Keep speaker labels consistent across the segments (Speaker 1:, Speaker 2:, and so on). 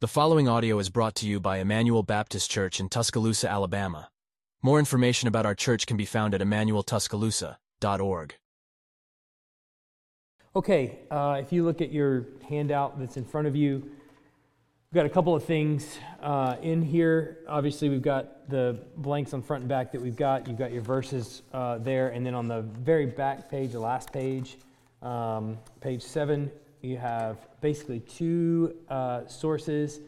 Speaker 1: The following audio is brought to you by Emmanuel Baptist Church in Tuscaloosa, Alabama. More information about our church can be found at emmanueltuscaloosa.org.
Speaker 2: Okay, uh, if you look at your handout that's in front of you, we've got a couple of things uh, in here. Obviously, we've got the blanks on front and back that we've got. You've got your verses uh, there, and then on the very back page, the last page, um, page seven, you have basically two uh, sources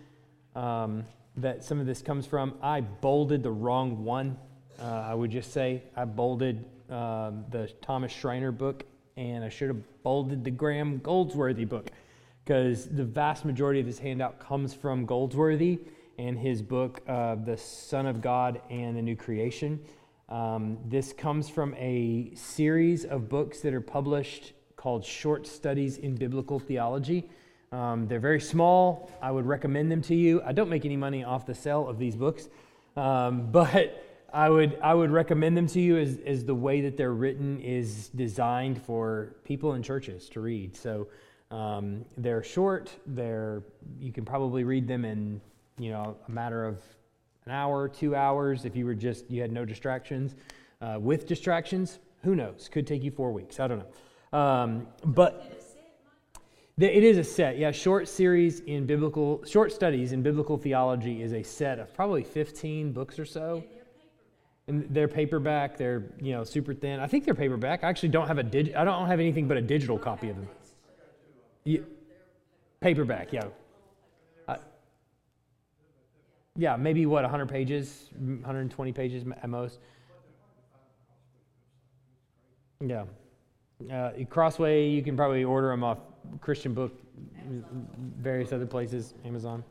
Speaker 2: um, that some of this comes from. I bolded the wrong one. Uh, I would just say I bolded um, the Thomas Schreiner book, and I should have bolded the Graham Goldsworthy book because the vast majority of this handout comes from Goldsworthy and his book, uh, The Son of God and the New Creation. Um, this comes from a series of books that are published called Short Studies in Biblical Theology. Um, they're very small. I would recommend them to you. I don't make any money off the sale of these books, um, but I would, I would recommend them to you as, as the way that they're written is designed for people in churches to read. So um, they're short. They're, you can probably read them in you know, a matter of an hour, two hours if you were just, you had no distractions. Uh, with distractions, who knows? Could take you four weeks. I don't know. Um, but it is a set, yeah. Short series in biblical, short studies in biblical theology is a set of probably 15 books or so. And they're paperback. They're you know super thin. I think they're paperback. I actually don't have a dig. I don't have anything but a digital copy of them. Yeah, paperback, yeah. Uh, yeah, maybe what 100 pages, 120 pages at most. Yeah. Uh, Crossway, you can probably order them off Christian Book, various other places, Amazon.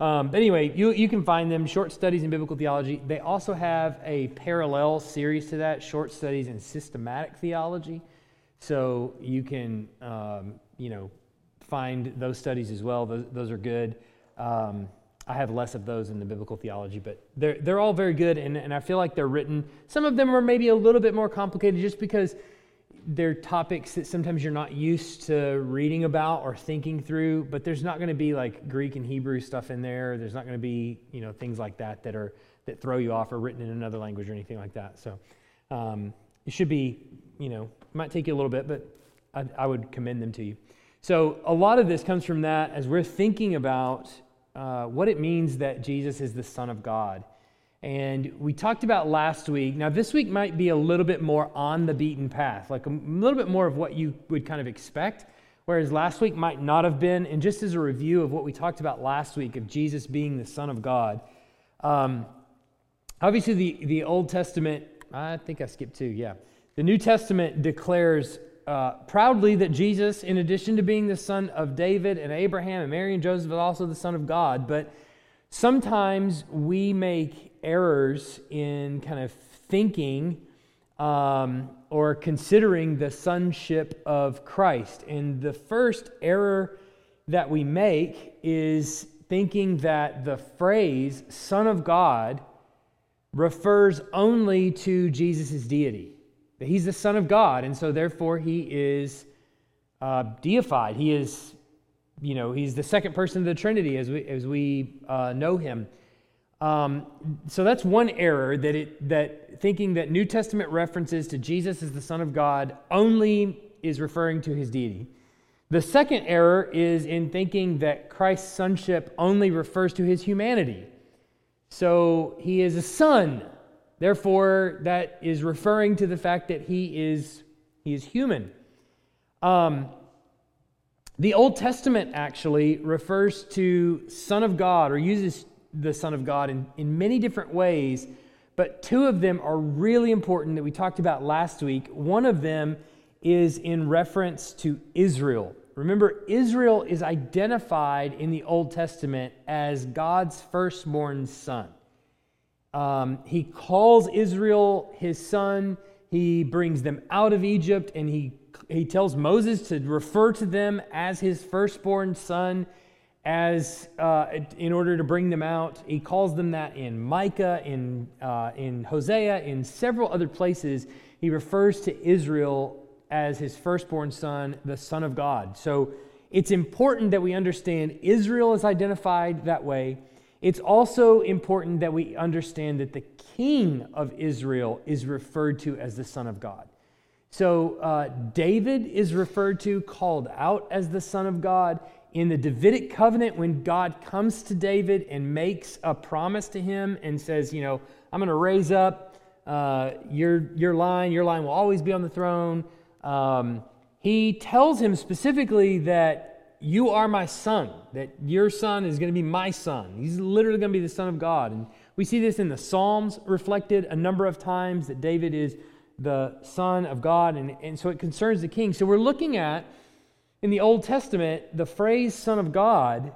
Speaker 2: Um, but anyway, you, you can find them, Short Studies in Biblical Theology. They also have a parallel series to that, Short Studies in Systematic Theology. So you can, um, you know, find those studies as well. Those, those are good. Um, I have less of those in the biblical theology, but they're, they're all very good, and, and I feel like they're written. Some of them are maybe a little bit more complicated just because they're topics that sometimes you're not used to reading about or thinking through, but there's not going to be like Greek and Hebrew stuff in there. There's not going to be, you know, things like that that are that throw you off or written in another language or anything like that. So um, it should be, you know, might take you a little bit, but I, I, would commend them to you. So a lot of this comes from that as we're thinking about uh, what it means that Jesus is the Son of God. And we talked about last week. Now, this week might be a little bit more on the beaten path, like a little bit more of what you would kind of expect, whereas last week might not have been. And just as a review of what we talked about last week of Jesus being the Son of God, um, obviously the, the Old Testament, I think I skipped two, yeah. The New Testament declares uh, proudly that Jesus, in addition to being the son of David and Abraham and Mary and Joseph, is also the Son of God. But sometimes we make errors in kind of thinking um, or considering the sonship of Christ. And the first error that we make is thinking that the phrase Son of God refers only to Jesus' deity. That he's the Son of God, and so therefore he is uh, deified. He is, you know, he's the second person of the Trinity as we, as we uh, know him. Um, so that's one error that it that thinking that New Testament references to Jesus as the Son of God only is referring to his deity. The second error is in thinking that Christ's sonship only refers to his humanity. So he is a son. Therefore, that is referring to the fact that he is he is human. Um, the Old Testament actually refers to Son of God or uses the Son of God in, in many different ways, but two of them are really important that we talked about last week. One of them is in reference to Israel. Remember, Israel is identified in the Old Testament as God's firstborn son. Um, he calls Israel his son. He brings them out of Egypt, and he, he tells Moses to refer to them as his firstborn son as uh, in order to bring them out. He calls them that in Micah, in, uh, in Hosea, in several other places. He refers to Israel as his firstborn son, the Son of God. So It's important that we understand Israel is identified that way. It's also important that we understand that the king of Israel is referred to as the Son of God. So uh, David is referred to, called out as the Son of God. In the Davidic covenant, when God comes to David and makes a promise to him and says, You know, I'm going to raise up uh, your, your line, your line will always be on the throne. Um, he tells him specifically that you are my son, that your son is going to be my son. He's literally going to be the son of God. And we see this in the Psalms reflected a number of times that David is the Son of God, and, and so it concerns the king. So we're looking at, in the Old Testament, the phrase Son of God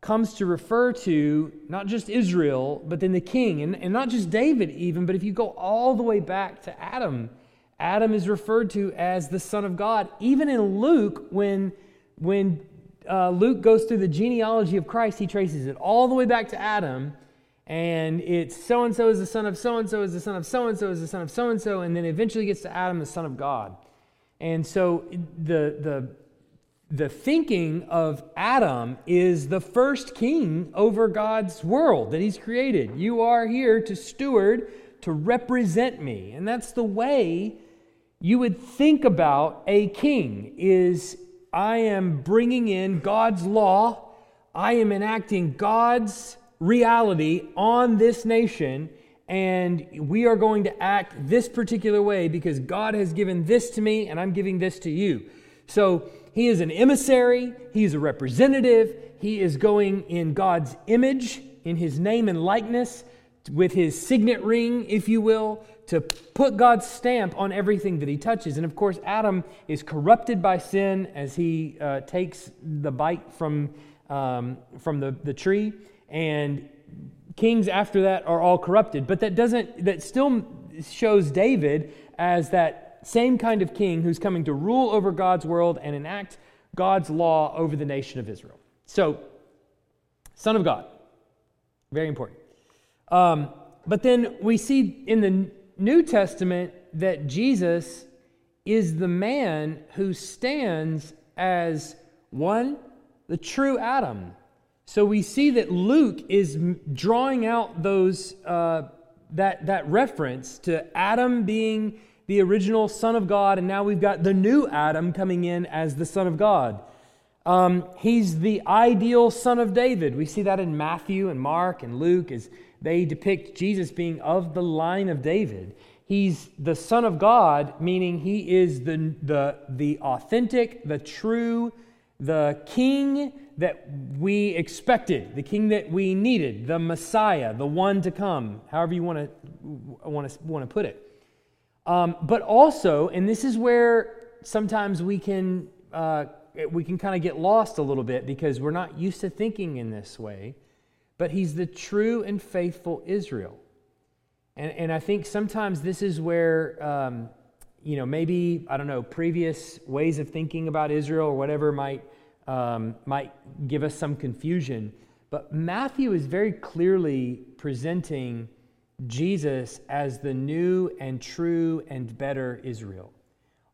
Speaker 2: comes to refer to not just Israel, but then the king, and, and not just David, even, but if you go all the way back to Adam, Adam is referred to as the Son of God. Even in Luke, when, when uh, Luke goes through the genealogy of Christ, he traces it all the way back to Adam and it's so and so is the son of so and so is the son of so and so is the son of so and so, and then eventually gets to Adam, the son of God. And so the the the thinking of Adam is the first king over God's world that he's created. You are here to steward, to represent me. And that's the way you would think about a king is I am bringing in God's law, I am enacting God's reality on this nation, and we are going to act this particular way because God has given this to me, and I'm giving this to you. So he is an emissary, he is a representative, he is going in God's image, in his name and likeness, with his signet ring, if you will, to put God's stamp on everything that he touches. And of course, Adam is corrupted by sin as he uh, takes the bite from, um, from the, the tree and kings after that are all corrupted. But that doesn't, that still shows David as that same kind of king who's coming to rule over God's world and enact God's law over the nation of Israel. So, Son of God, very important. Um, but then we see in the New Testament that Jesus is the man who stands as one, the true Adam, so we see that Luke is drawing out those uh, that that reference to Adam being the original Son of God, and now we've got the new Adam coming in as the Son of God. Um, he's the ideal son of David. We see that in Matthew and Mark and Luke as they depict Jesus being of the line of David. He's the Son of God, meaning he is the, the, the authentic, the true, the king that we expected, the king that we needed, the Messiah, the one to come, however you want to want to want to put it. Um, but also, and this is where sometimes we can uh, we can kind of get lost a little bit because we're not used to thinking in this way. But he's the true and faithful Israel, and and I think sometimes this is where. Um, you know, maybe, I don't know, previous ways of thinking about Israel or whatever might um, might give us some confusion. But Matthew is very clearly presenting Jesus as the new and true and better Israel.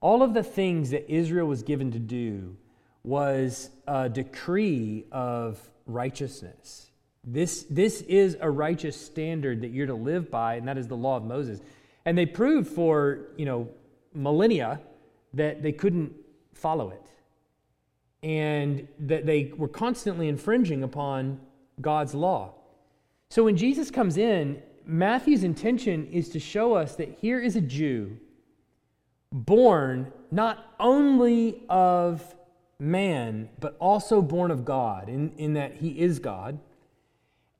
Speaker 2: All of the things that Israel was given to do was a decree of righteousness. This, this is a righteous standard that you're to live by, and that is the law of Moses. And they proved for, you know, millennia that they couldn't follow it and that they were constantly infringing upon God's law. So when Jesus comes in, Matthew's intention is to show us that here is a Jew born not only of man, but also born of God, in, in that he is God.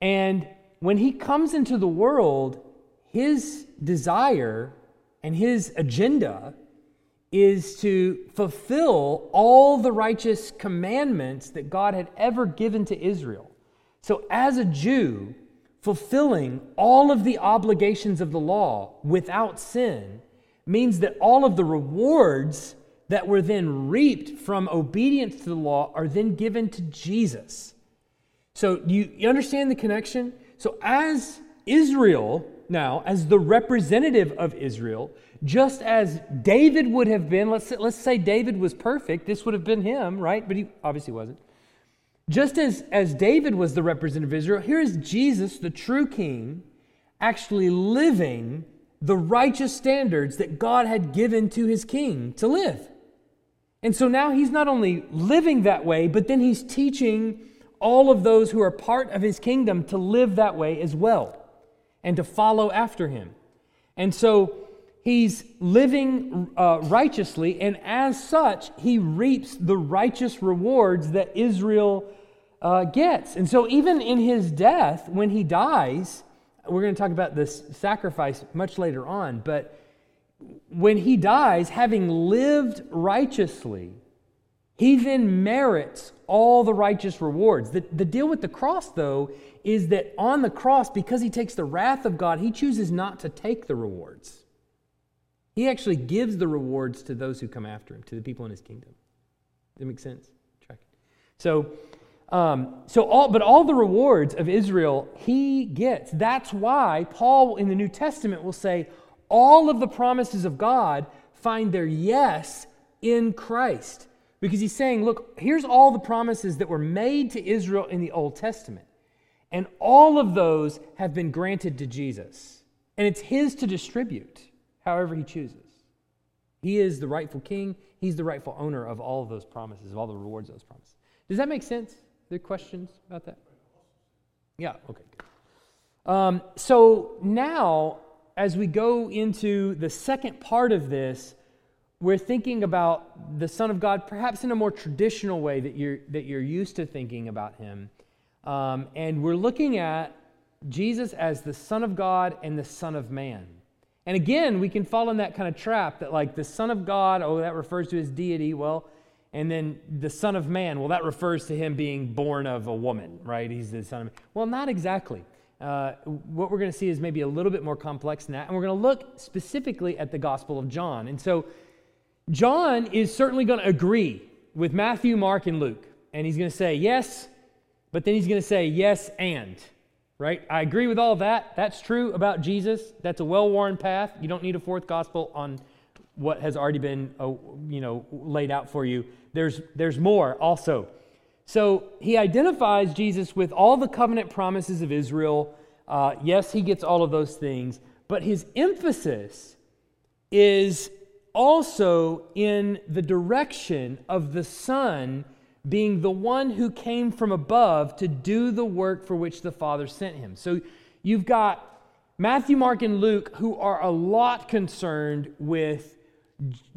Speaker 2: And when he comes into the world, his desire and his agenda is to fulfill all the righteous commandments that God had ever given to Israel. So, as a Jew, fulfilling all of the obligations of the law without sin means that all of the rewards that were then reaped from obedience to the law are then given to Jesus. So, you, you understand the connection? So, as Israel now as the representative of Israel, just as David would have been. Let's let's say David was perfect. This would have been him, right? But he obviously wasn't. Just as, as David was the representative of Israel, here is Jesus, the true king, actually living the righteous standards that God had given to his king to live. And so now he's not only living that way, but then he's teaching all of those who are part of his kingdom to live that way as well and to follow after him. And so he's living uh, righteously, and as such, he reaps the righteous rewards that Israel uh, gets. And so, even in his death, when he dies, we're going to talk about this sacrifice much later on, but when he dies, having lived righteously, he then merits all the righteous rewards. The, the deal with the cross, though, is that on the cross, because he takes the wrath of God, he chooses not to take the rewards. He actually gives the rewards to those who come after him, to the people in his kingdom. Does that make sense? Check. So, um, so all, but all the rewards of Israel he gets. That's why Paul in the New Testament will say all of the promises of God find their yes in Christ. Because he's saying, look, here's all the promises that were made to Israel in the Old Testament. And all of those have been granted to Jesus. And it's his to distribute however he chooses. He is the rightful king, he's the rightful owner of all of those promises, of all the rewards of those promises. Does that make sense? Are there questions about that? Yeah, okay, good. Um, so now, as we go into the second part of this, we're thinking about the Son of God perhaps in a more traditional way that you're, that you're used to thinking about him. Um, and we're looking at Jesus as the Son of God and the Son of Man. And again, we can fall in that kind of trap that, like, the Son of God, oh, that refers to his deity. Well, and then the Son of Man, well, that refers to him being born of a woman, right? He's the Son of Man. Well, not exactly. Uh, what we're going to see is maybe a little bit more complex than that. And we're going to look specifically at the Gospel of John. And so, John is certainly going to agree with Matthew, Mark, and Luke. And he's going to say yes, but then he's going to say yes and. Right? I agree with all that. That's true about Jesus. That's a well worn path. You don't need a fourth gospel on what has already been uh, you know, laid out for you. There's, there's more also. So he identifies Jesus with all the covenant promises of Israel. Uh, yes, he gets all of those things, but his emphasis is also in the direction of the Son being the one who came from above to do the work for which the Father sent him. So you've got Matthew, Mark, and Luke who are a lot concerned with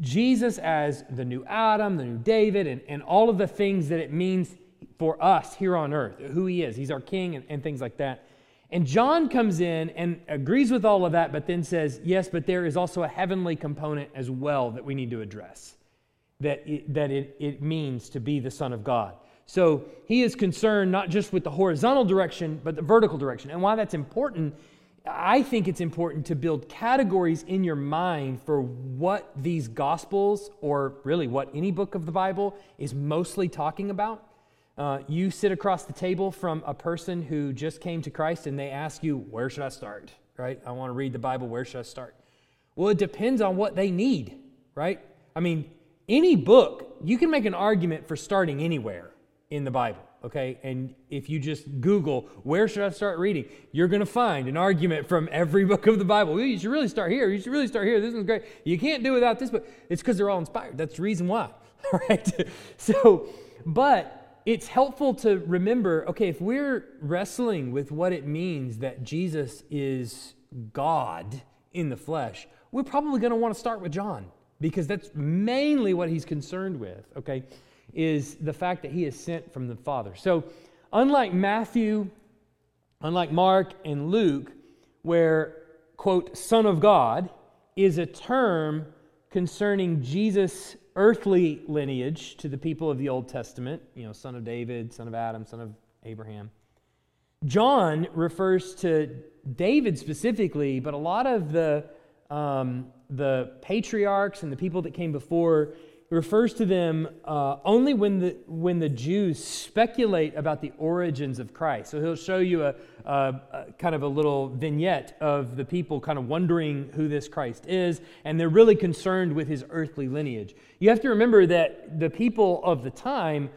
Speaker 2: Jesus as the new Adam, the new David, and, and all of the things that it means for us here on earth, who he is. He's our king and, and things like that. And John comes in and agrees with all of that, but then says, yes, but there is also a heavenly component as well that we need to address, that it, that it, it means to be the Son of God. So he is concerned not just with the horizontal direction, but the vertical direction. And why that's important, I think it's important to build categories in your mind for what these Gospels, or really what any book of the Bible, is mostly talking about. Uh, you sit across the table from a person who just came to Christ and they ask you, Where should I start? Right? I want to read the Bible. Where should I start? Well, it depends on what they need, right? I mean, any book, you can make an argument for starting anywhere in the Bible, okay? And if you just Google, where should I start reading? You're going to find an argument from every book of the Bible. You should really start here. You should really start here. This is great. You can't do without this book. It's because they're all inspired. That's the reason why, all right? So, but it's helpful to remember okay, if we're wrestling with what it means that Jesus is God in the flesh, we're probably going to want to start with John because that's mainly what he's concerned with, okay, is the fact that he is sent from the Father. So, unlike Matthew, unlike Mark and Luke, where, quote, Son of God is a term concerning Jesus' earthly lineage to the people of the Old Testament, you know, son of David, son of Adam, son of Abraham. John refers to David specifically, but a lot of the, um, the patriarchs and the people that came before refers to them uh, only when the, when the Jews speculate about the origins of Christ. So he'll show you a, a, a, kind of a little vignette of the people kind of wondering who this Christ is, and they're really concerned with his earthly lineage. You have to remember that the people of the time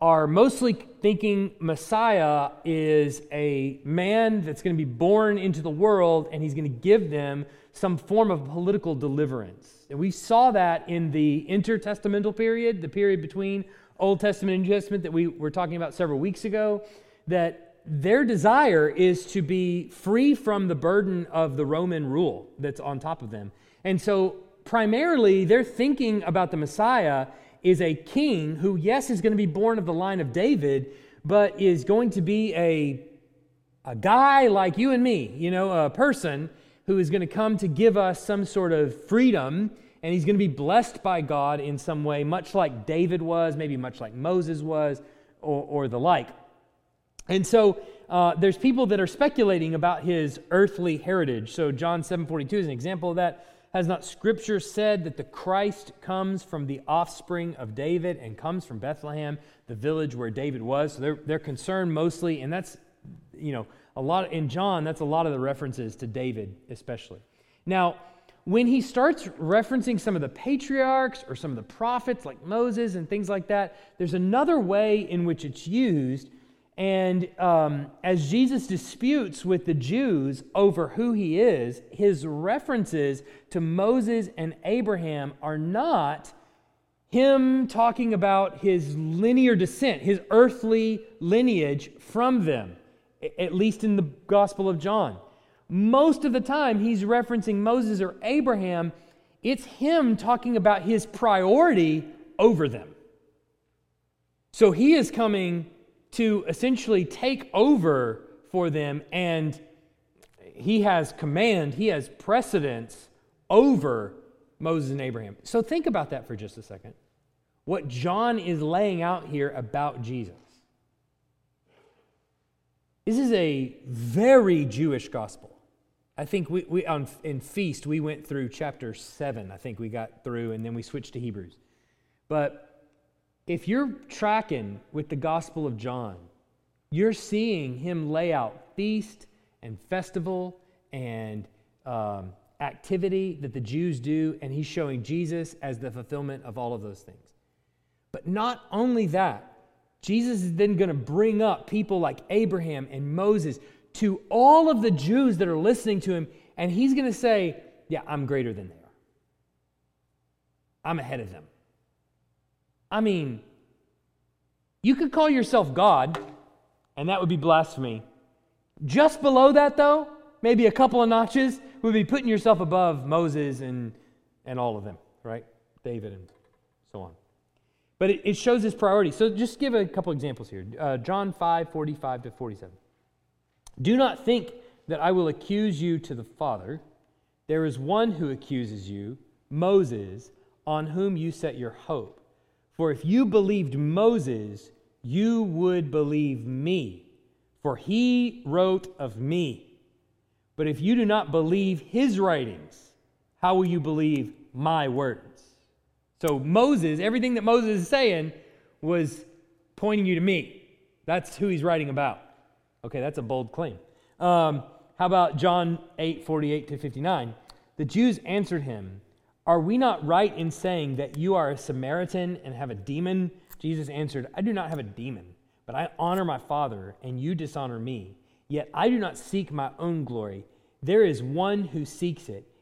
Speaker 2: are mostly thinking Messiah is a man that's going to be born into the world and he's going to give them some form of political deliverance. And we saw that in the intertestamental period, the period between Old Testament and New Testament that we were talking about several weeks ago, that their desire is to be free from the burden of the Roman rule that's on top of them. And so, primarily, they're thinking about the Messiah is a king who, yes, is going to be born of the line of David, but is going to be a, a guy like you and me, you know, a person who is going to come to give us some sort of freedom, and he's going to be blessed by God in some way, much like David was, maybe much like Moses was, or, or the like. And so uh, there's people that are speculating about his earthly heritage. So John 7:42 is an example of that. Has not Scripture said that the Christ comes from the offspring of David and comes from Bethlehem, the village where David was? So they're, they're concerned mostly, and that's, you know, a lot in John, that's a lot of the references to David, especially. Now, when he starts referencing some of the patriarchs or some of the prophets like Moses and things like that, there's another way in which it's used. And um, as Jesus disputes with the Jews over who he is, his references to Moses and Abraham are not him talking about his linear descent, his earthly lineage from them at least in the Gospel of John. Most of the time, he's referencing Moses or Abraham. It's him talking about his priority over them. So he is coming to essentially take over for them, and he has command, he has precedence over Moses and Abraham. So think about that for just a second. What John is laying out here about Jesus. This is a very Jewish gospel. I think we, we on, in Feast, we went through chapter 7, I think we got through, and then we switched to Hebrews. But if you're tracking with the Gospel of John, you're seeing him lay out feast and festival and um, activity that the Jews do, and he's showing Jesus as the fulfillment of all of those things. But not only that, Jesus is then going to bring up people like Abraham and Moses to all of the Jews that are listening to him, and he's going to say, Yeah, I'm greater than they are. I'm ahead of them. I mean, you could call yourself God, and that would be blasphemy. Just below that, though, maybe a couple of notches, would be putting yourself above Moses and, and all of them, right? David and so on. But it, it shows his priority. So just give a couple examples here. Uh, John 5, 45 to 47. Do not think that I will accuse you to the Father. There is one who accuses you, Moses, on whom you set your hope. For if you believed Moses, you would believe me, for he wrote of me. But if you do not believe his writings, how will you believe my words? So Moses, everything that Moses is saying was pointing you to me. That's who he's writing about. Okay, that's a bold claim. Um, how about John 8, 48 to 59? The Jews answered him, Are we not right in saying that you are a Samaritan and have a demon? Jesus answered, I do not have a demon, but I honor my Father, and you dishonor me. Yet I do not seek my own glory. There is one who seeks it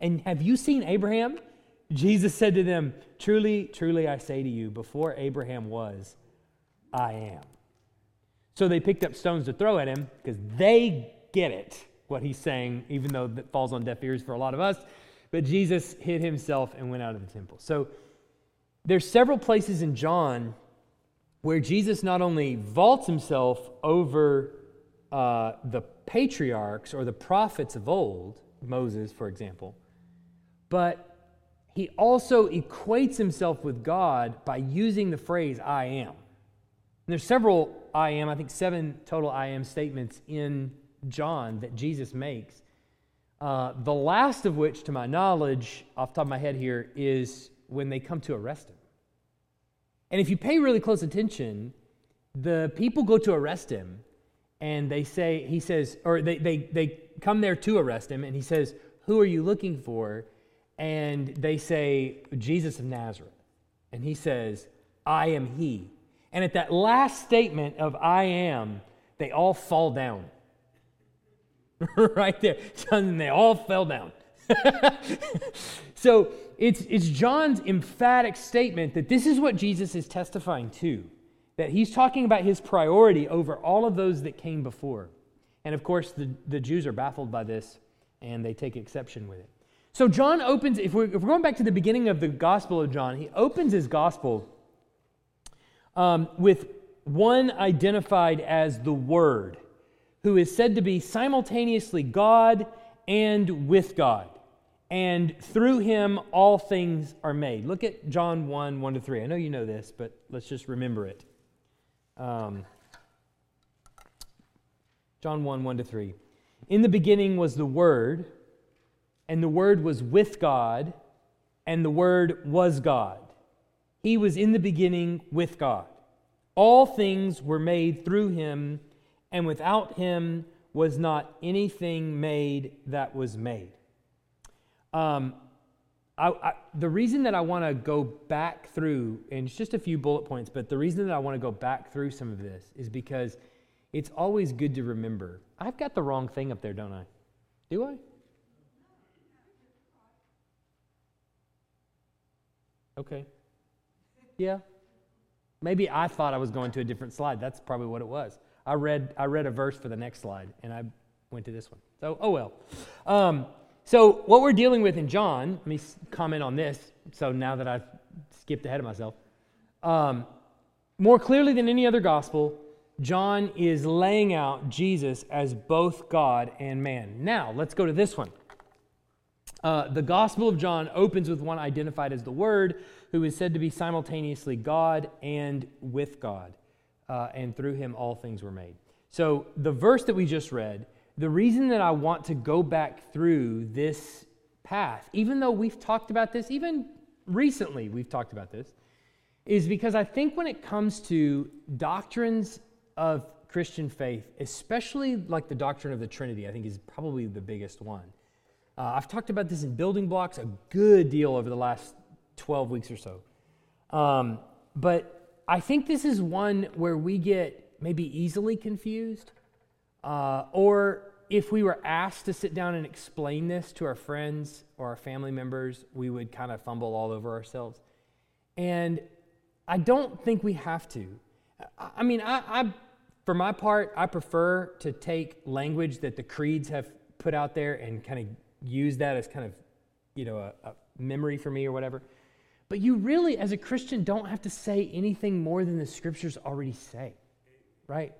Speaker 2: and have you seen Abraham? Jesus said to them, Truly, truly, I say to you, before Abraham was, I am. So they picked up stones to throw at him because they get it, what he's saying, even though that falls on deaf ears for a lot of us. But Jesus hid himself and went out of the temple. So there's several places in John where Jesus not only vaults himself over uh, the patriarchs or the prophets of old, Moses, for example, but he also equates himself with God by using the phrase I am. And there's several I am, I think seven total I am statements in John that Jesus makes. Uh, the last of which, to my knowledge, off the top of my head here, is when they come to arrest him. And if you pay really close attention, the people go to arrest him and they say, he says, or they, they, they come there to arrest him and he says, Who are you looking for? And they say, Jesus of Nazareth. And he says, I am he. And at that last statement of I am, they all fall down. right there. And they all fell down. so it's, it's John's emphatic statement that this is what Jesus is testifying to, that he's talking about his priority over all of those that came before. And of course, the, the Jews are baffled by this and they take exception with it. So John opens, if we're, if we're going back to the beginning of the Gospel of John, he opens his Gospel um, with one identified as the Word, who is said to be simultaneously God and with God and through him all things are made. Look at John 1 1 to 3. I know you know this, but let's just remember it. Um, John 1 1 to 3. In the beginning was the Word, and the Word was with God, and the Word was God. He was in the beginning with God. All things were made through him, and without him was not anything made that was made. Um, I, I, the reason that I want to go back through, and it's just a few bullet points, but the reason that I want to go back through some of this is because it's always good to remember. I've got the wrong thing up there, don't I? Do I? Okay. Yeah. Maybe I thought I was going to a different slide. That's probably what it was. I read I read a verse for the next slide, and I went to this one. So oh well. Um, so, what we're dealing with in John, let me comment on this. So, now that I've skipped ahead of myself, um, more clearly than any other gospel, John is laying out Jesus as both God and man. Now, let's go to this one. Uh, the Gospel of John opens with one identified as the Word, who is said to be simultaneously God and with God, uh, and through him all things were made. So, the verse that we just read the reason that I want to go back through this path, even though we've talked about this, even recently we've talked about this, is because I think when it comes to doctrines of Christian faith, especially like the doctrine of the Trinity, I think is probably the biggest one. Uh, I've talked about this in building blocks a good deal over the last 12 weeks or so. Um, but I think this is one where we get maybe easily confused uh, or if we were asked to sit down and explain this to our friends or our family members, we would kind of fumble all over ourselves. And I don't think we have to. I mean, I, I, for my part, I prefer to take language that the creeds have put out there and kind of use that as kind of, you know, a, a memory for me or whatever. But you really, as a Christian, don't have to say anything more than the scriptures already say, right?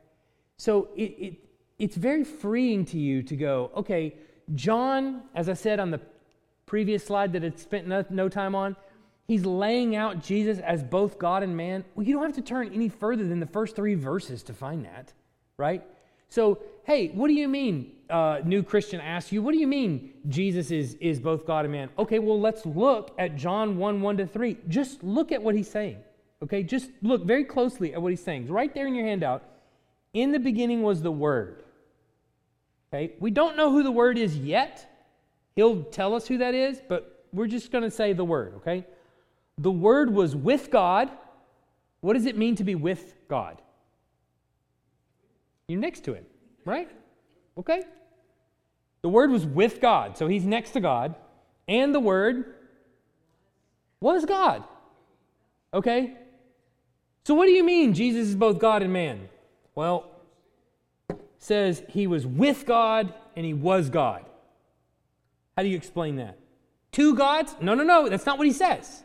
Speaker 2: So it, it, it's very freeing to you to go, okay, John, as I said on the previous slide that had spent no, no time on, he's laying out Jesus as both God and man. Well, you don't have to turn any further than the first three verses to find that, right? So, hey, what do you mean? Uh, new Christian asks you, what do you mean Jesus is, is both God and man? Okay, well, let's look at John 1 1 to 3. Just look at what he's saying. Okay, just look very closely at what he's saying. Right there in your handout. In the beginning was the Word. Okay? We don't know who the word is yet. He'll tell us who that is, but we're just going to say the word, okay? The word was with God, What does it mean to be with God? You're next to Him, right? Okay. The Word was with God, so He's next to God, and the Word was God. Okay? So, what do you mean Jesus is both God and man? Well, says he was with God and he was God. How do you explain that? Two gods? No, no, no. That's not what he says.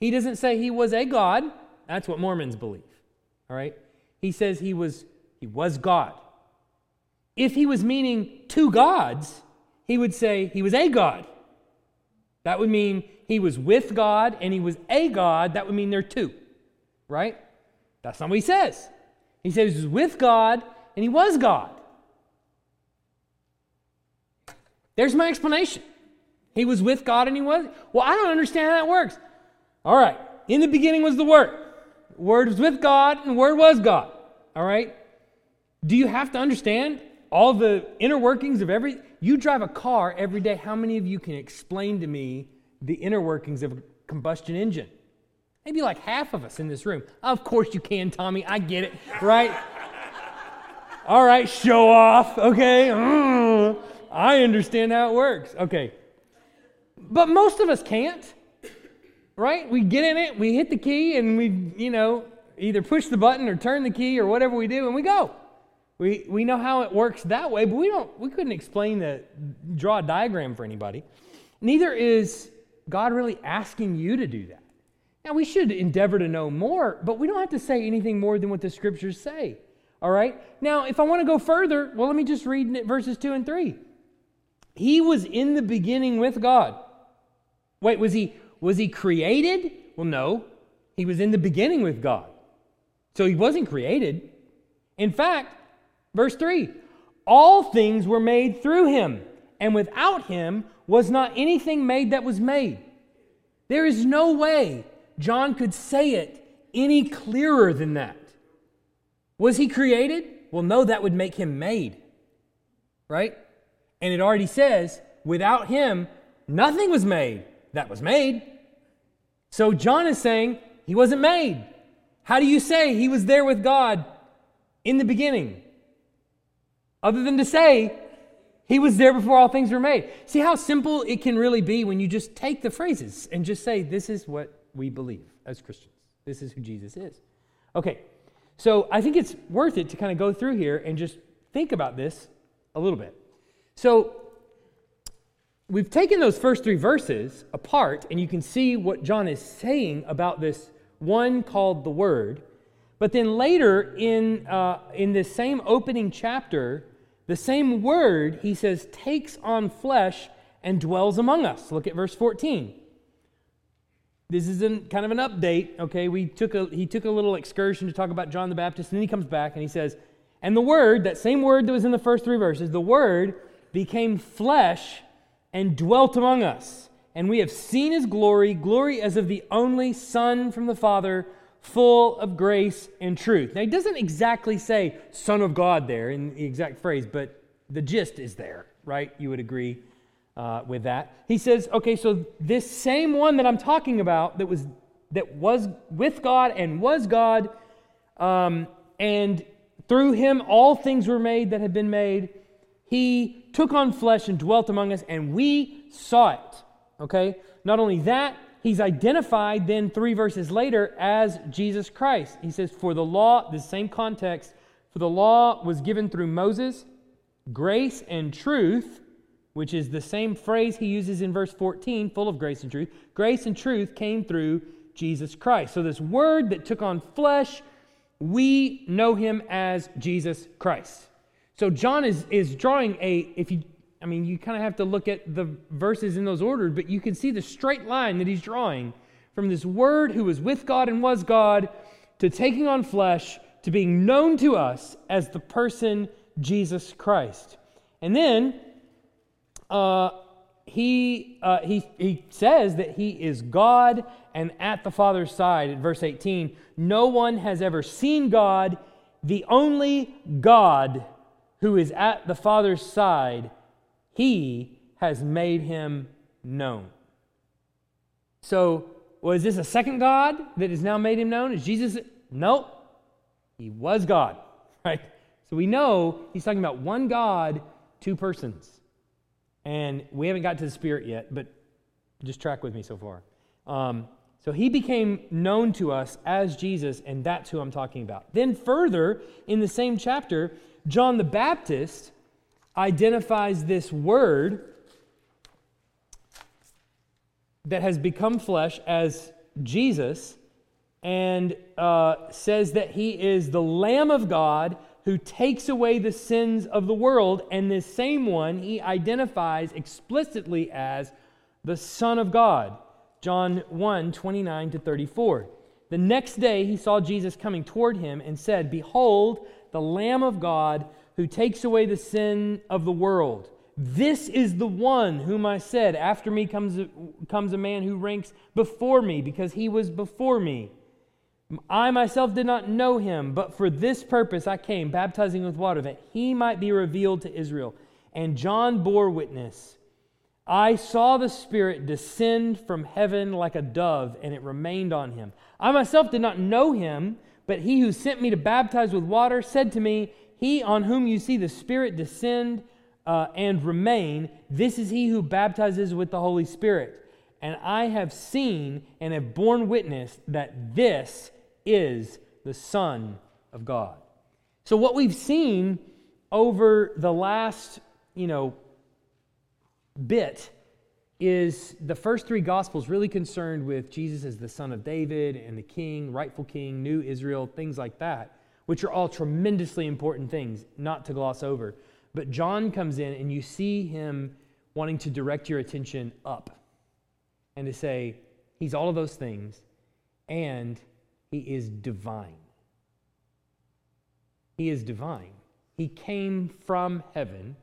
Speaker 2: He doesn't say he was a God. That's what Mormons believe. All right? He says he was he was God. If he was meaning two gods, he would say he was a God. That would mean he was with God and he was a God. That would mean they're two. Right? That's not what he says. He says he was with God and he was God. There's my explanation. He was with God and he was. Well, I don't understand how that works. All right. In the beginning was the Word. Word was with God and Word was God. All right. Do you have to understand all the inner workings of every. You drive a car every day. How many of you can explain to me the inner workings of a combustion engine? Maybe like half of us in this room. Of course you can, Tommy. I get it, right? all right, show off, okay? Mm, I understand how it works. Okay. But most of us can't, right? We get in it, we hit the key, and we, you know, either push the button or turn the key or whatever we do, and we go. We, we know how it works that way, but we don't we couldn't explain the draw a diagram for anybody. Neither is God really asking you to do that. Now we should endeavor to know more, but we don't have to say anything more than what the scriptures say. All right? Now, if I want to go further, well, let me just read verses 2 and 3. He was in the beginning with God. Wait, was he was he created? Well, no. He was in the beginning with God. So he wasn't created. In fact, verse 3, all things were made through him, and without him was not anything made that was made. There is no way John could say it any clearer than that. Was he created? Well, no, that would make him made. Right? And it already says, without him, nothing was made that was made. So John is saying he wasn't made. How do you say he was there with God in the beginning? Other than to say he was there before all things were made. See how simple it can really be when you just take the phrases and just say, This is what we believe as Christians. This is who Jesus is. Okay, so I think it's worth it to kind of go through here and just think about this a little bit. So we've taken those first three verses apart, and you can see what John is saying about this one called the Word. But then later in, uh, in this same opening chapter, the same word, he says, takes on flesh and dwells among us. Look at verse 14. This is an, kind of an update, okay? We took a, he took a little excursion to talk about John the Baptist, and then he comes back and he says, And the Word, that same word that was in the first three verses, the Word became flesh and dwelt among us. And we have seen his glory, glory as of the only Son from the Father, full of grace and truth. Now, he doesn't exactly say Son of God there in the exact phrase, but the gist is there, right? You would agree uh, with that. He says, okay, so this same one that I'm talking about that was that was with God and was God, um, and through him all things were made that have been made. He took on flesh and dwelt among us, and we saw it. Okay? Not only that, he's identified then three verses later as Jesus Christ. He says, For the law, the same context, for the law was given through Moses, grace and truth which is the same phrase he uses in verse 14, full of grace and truth. Grace and truth came through Jesus Christ. So, this word that took on flesh, we know him as Jesus Christ. So, John is, is drawing a, if you, I mean, you kind of have to look at the verses in those orders, but you can see the straight line that he's drawing from this word who was with God and was God to taking on flesh to being known to us as the person Jesus Christ. And then uh, he, uh, he, he says that he is God and at the Father's side in verse 18. No one has ever seen God, the only God who is at the Father's side, he has made him known. So, was this a second God that has now made him known? Is Jesus Nope. He was God, right? So we know he's talking about one God, two persons. And we haven't got to the Spirit yet, but just track with me so far. Um, so he became known to us as Jesus, and that's who I'm talking about. Then, further, in the same chapter, John the Baptist identifies this word that has become flesh as Jesus and uh, says that he is the Lamb of God who takes away the sins of the world. And this same one he identifies explicitly as the Son of God. John 1 29 to 34. The next day he saw Jesus coming toward him and said, Behold, the Lamb of God who takes away the sin of the world. This is the one whom I said, After me comes a, comes a man who ranks before me, because he was before me. I myself did not know him, but for this purpose I came, baptizing with water, that he might be revealed to Israel. And John bore witness. I saw the Spirit descend from heaven like a dove, and it remained on him. I myself did not know him, but he who sent me to baptize with water said to me, He on whom you see the Spirit descend uh, and remain, this is he who baptizes with the Holy Spirit. And I have seen and have borne witness that this is the Son of God. So, what we've seen over the last, you know, bit is the first three gospels really concerned with Jesus as the son of David and the king, rightful king, new Israel, things like that, which are all tremendously important things, not to gloss over. But John comes in and you see him wanting to direct your attention up and to say, He's all of those things and He is divine. He is divine. He came from heaven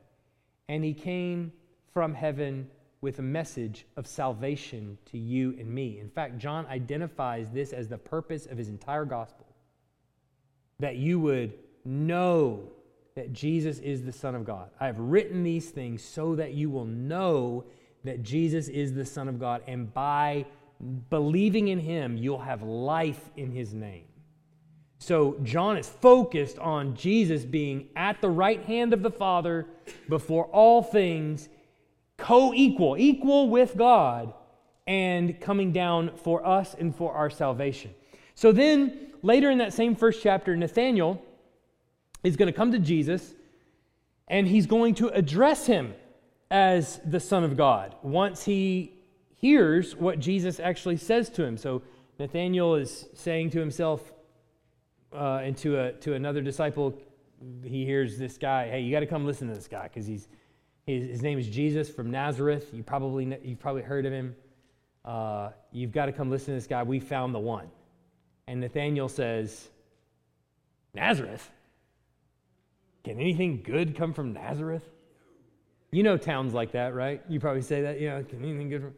Speaker 2: and He came from heaven with a message of salvation to you and me. In fact, John identifies this as the purpose of his entire gospel that you would know that Jesus is the Son of God. I have written these things so that you will know that Jesus is the Son of God, and by believing in him, you'll have life in his name. So, John is focused on Jesus being at the right hand of the Father before all things, co equal, equal with God, and coming down for us and for our salvation. So, then later in that same first chapter, Nathanael is going to come to Jesus and he's going to address him as the Son of God once he hears what Jesus actually says to him. So Nathanael is saying to himself uh, and to, a, to another disciple, he hears this guy, hey, you got to come listen to this guy because he's his, his, name is Jesus from Nazareth. You probably you've probably heard of him. Uh, you've got to come listen to this guy. We found the one. And Nathanael says, Nazareth. Can anything good come from Nazareth? You know towns like that, right? You probably say that, you know, can anything good from.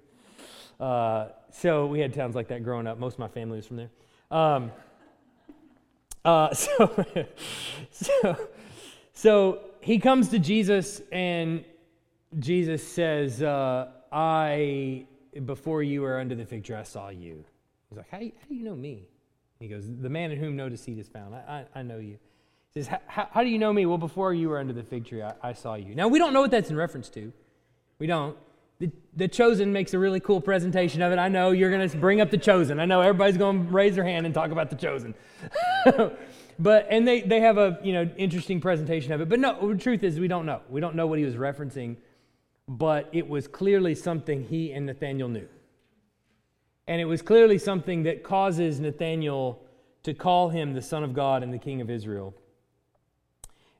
Speaker 2: Uh, so we had towns like that growing up. Most of my family was from there. Um, uh, so, so, so he comes to Jesus, and Jesus says, uh, I, before you were under the fig tree, I saw you. He's like, how, how do you know me? He goes, The man in whom no deceit is found. I, I, I know you He says, how, do you know me? Well, before you were under the fig tree, I, I, saw you. Now, we don't know what that's in reference to. We don't. The, the Chosen makes a really cool presentation of it. I know you're going to bring up the Chosen. I know everybody's going to raise their hand and talk about the Chosen. but, and they, they have a, you know, interesting presentation of it. But no, the truth is we don't know. We don't know what he was referencing. But it was clearly something he and Nathanael knew. And it was clearly something that causes Nathanael to call him the Son of God and the King of Israel.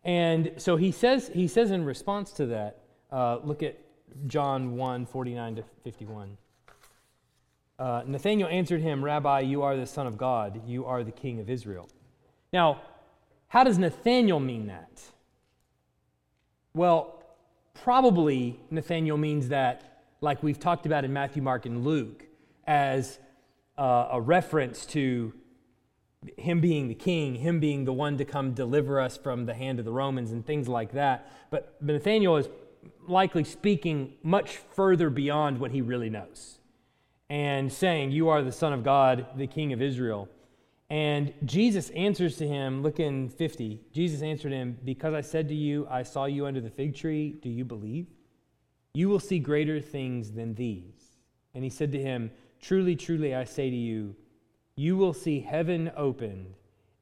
Speaker 2: And so he says, he says in response to that, uh, look at John 1 49 to 51. Uh, Nathanael answered him, Rabbi, you are the Son of God, you are the King of Israel. Now, how does Nathanael mean that? Well, probably Nathanael means that, like we've talked about in Matthew, Mark, and Luke, as uh, a reference to him being the king, him being the one to come deliver us from the hand of the Romans and things like that. But Nathanael is likely speaking much further beyond what he really knows and saying, You are the Son of God, the King of Israel. And Jesus answers to him, look in 50. Jesus answered him, Because I said to you, I saw you under the fig tree, do you believe? You will see greater things than these. And he said to him, Truly, truly, I say to you, you will see heaven opened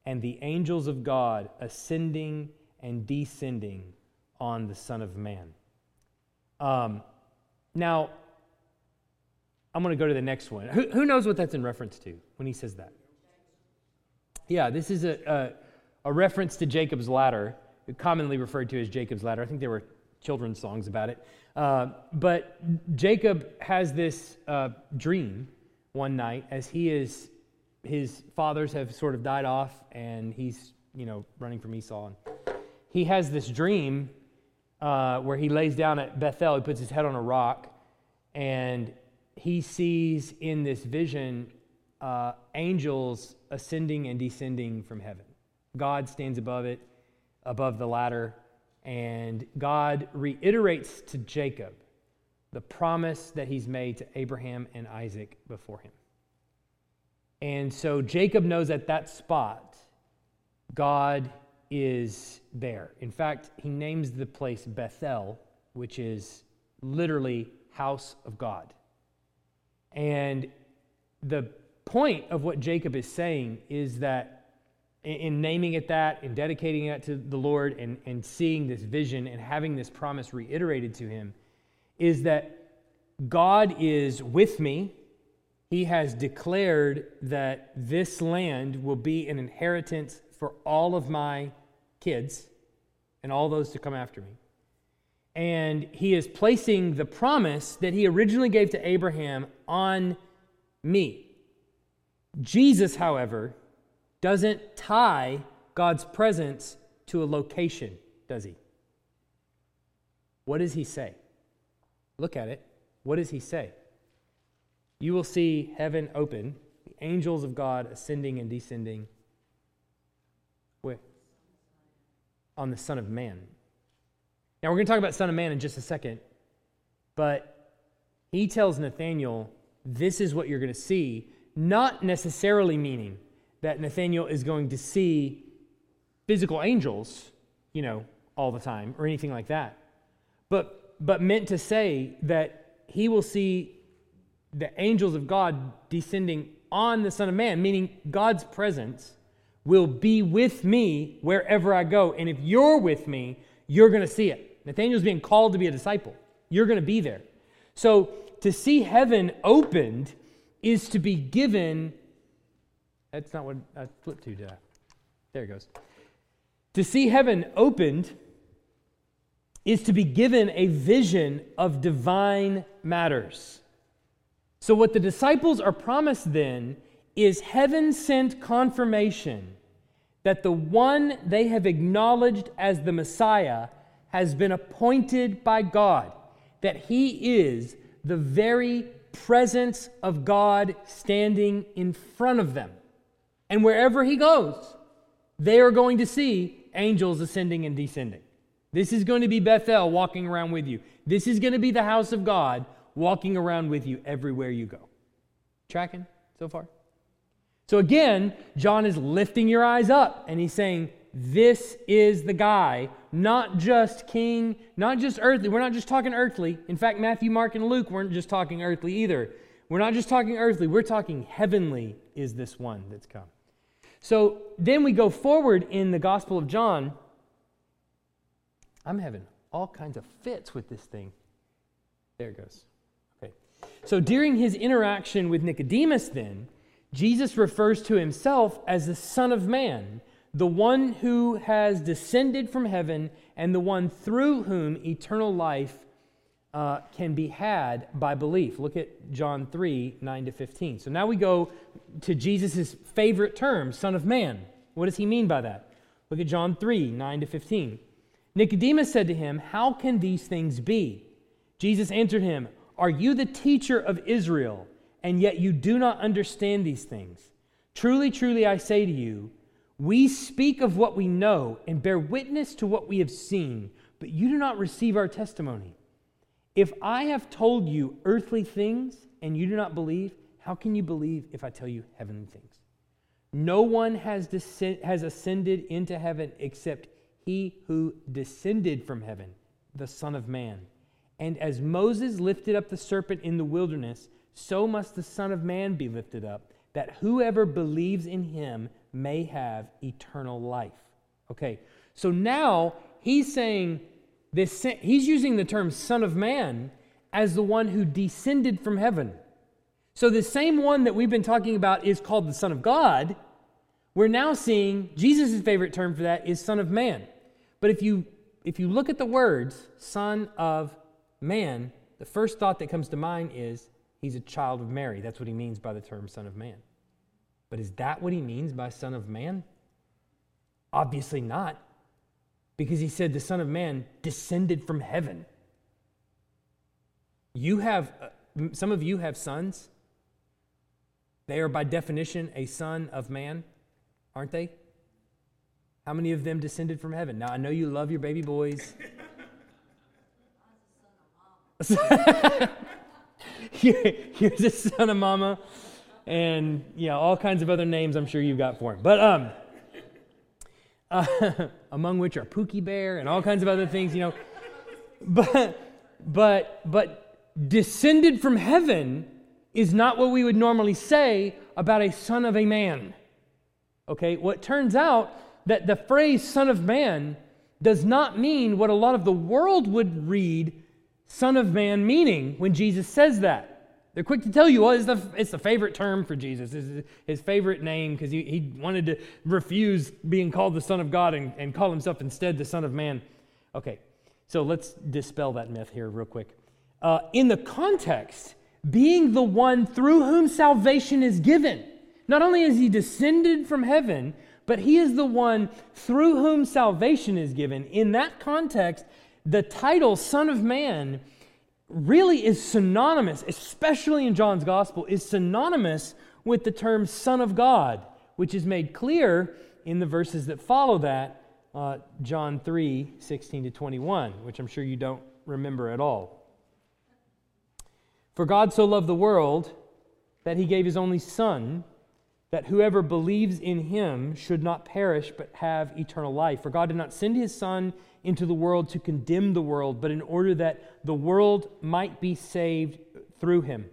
Speaker 2: and the angels of God ascending and descending on the Son of Man. Um, now, I'm going to go to the next one. Who, who, knows what that's in reference to when he says that? Yeah, this is a, a, a reference to Jacob's ladder, commonly referred to as Jacob's ladder. I think there were children's songs about it. Uh, but Jacob has this uh, dream one night as he is, his fathers have sort of died off and he's, you know, running from Esau. And he has this dream uh, where he lays down at Bethel, he puts his head on a rock, and he sees in this vision uh, angels ascending and descending from heaven. God stands above it, above the ladder, and God reiterates to Jacob the promise that he's made to Abraham and Isaac before him. And so Jacob knows at that spot, God is there. In fact, he names the place Bethel, which is literally house of God. And the point of what Jacob is saying is that in naming it that, in dedicating it to the Lord, and, and seeing this vision and having this promise reiterated to him, is that God is with me. He has declared that this land will be an inheritance for all of my kids and all those to come after me. And he is placing the promise that he originally gave to Abraham on me. Jesus, however, doesn't tie God's presence to a location, does he? What does he say? Look at it. What does he say? You will see heaven open, the angels of God ascending and descending. Where? On the Son of Man. Now, we're going to talk about Son of Man in just a second, but he tells Nathanael, This is what you're going to see, not necessarily meaning that Nathanael is going to see physical angels, you know, all the time or anything like that. But, but meant to say that he will see the angels of God descending on the Son of Man, meaning God's presence will be with me wherever I go. And if you're with me, you're going to see it. Nathanael's being called to be a disciple. You're going to be there. So to see heaven opened is to be given that's not what I flipped to, did I? There it goes. To see heaven opened is to be given a vision of divine matters. So, what the disciples are promised then is heaven sent confirmation that the one they have acknowledged as the Messiah has been appointed by God, that he is the very presence of God standing in front of them. And wherever he goes, they are going to see angels ascending and descending. This is going to be Bethel walking around with you. This is going to be the house of God walking around with you everywhere you go. Tracking so far? So again, John is lifting your eyes up and he's saying, This is the guy, not just king, not just earthly. We're not just talking earthly. In fact, Matthew, Mark, and Luke weren't just talking earthly either. We're not just talking earthly, we're talking heavenly, is this one that's come. So then we go forward in the Gospel of John. I'm having all kinds of fits with this thing. There it goes. Okay. So during his interaction with Nicodemus, then, Jesus refers to himself as the Son of Man, the one who has descended from heaven and the one through whom eternal life uh, can be had by belief. Look at John 3 9 to 15. So now we go to Jesus' favorite term, Son of Man. What does he mean by that? Look at John 3 9 to 15. Nicodemus said to him, How can these things be? Jesus answered him, Are you the teacher of Israel, and yet you do not understand these things? Truly, truly, I say to you, we speak of what we know and bear witness to what we have seen, but you do not receive our testimony. If I have told you earthly things and you do not believe, how can you believe if I tell you heavenly things? No one has, descend, has ascended into heaven except he who descended from heaven, the Son of Man. And as Moses lifted up the serpent in the wilderness, so must the Son of Man be lifted up, that whoever believes in him may have eternal life. Okay, so now he's saying this, he's using the term Son of Man as the one who descended from heaven. So the same one that we've been talking about is called the Son of God. We're now seeing Jesus' favorite term for that is Son of Man. But if you if you look at the words Son of Man, the first thought that comes to mind is he's a child of Mary. That's what he means by the term Son of Man. But is that what he means by Son of Man? Obviously not, because he said the Son of Man descended from heaven. You have, uh, some of you have sons. They are by definition a son of man, aren't they? How many of them descended from heaven? Now, I know you love your baby boys. Here's a son of mama, and yeah, all kinds of other names I'm sure you've got for him. But um, among which are Pookie Bear and all kinds of other things, you know. But but but descended from heaven is not what we would normally say about a son of a man. Okay, what turns out that the phrase son of man does not mean what a lot of the world would read son of man meaning when Jesus says that. They're quick to tell you, well, it's the, it's the favorite term for Jesus, it's his favorite name because he, he wanted to refuse being called the Son of God and, and call himself instead the Son of Man. Okay, so let's dispel that myth here real quick. Uh, in the context, being the one through whom salvation is given, not only is he descended from heaven, but he is the one through whom salvation is given. In that context, the title Son of Man really is synonymous, especially in John's gospel, is synonymous with the term Son of God, which is made clear in the verses that follow that, uh, John 3 16 to 21, which I'm sure you don't remember at all. For God so loved the world that he gave his only Son, that whoever believes in him should not perish but have eternal life. For God did not send his Son into the world to condemn the world, but in order that the world might be saved through him.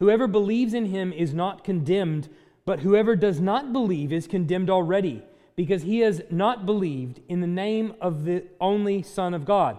Speaker 2: Whoever believes in him is not condemned, but whoever does not believe is condemned already, because he has not believed in the name of the only Son of God.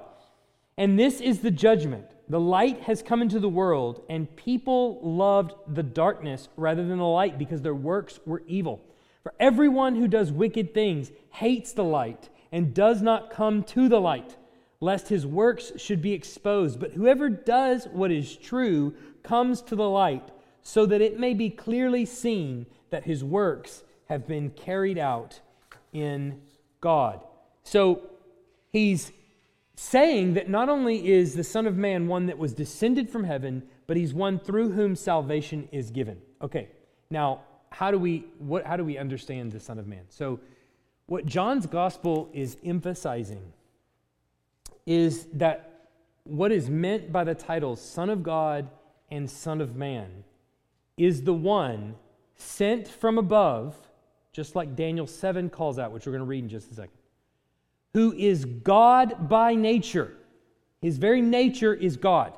Speaker 2: And this is the judgment. The light has come into the world, and people loved the darkness rather than the light because their works were evil. For everyone who does wicked things hates the light and does not come to the light, lest his works should be exposed. But whoever does what is true comes to the light, so that it may be clearly seen that his works have been carried out in God. So he's saying that not only is the Son of Man one that was descended from heaven, but he's one through whom salvation is given. Okay, now how do we what how do we understand the Son of Man? So what John's gospel is emphasizing is that what is meant by the titles Son of God and Son of Man is the one sent from above, just like Daniel 7 calls out, which we're going to read in just a second, who is God by nature. His very nature is God,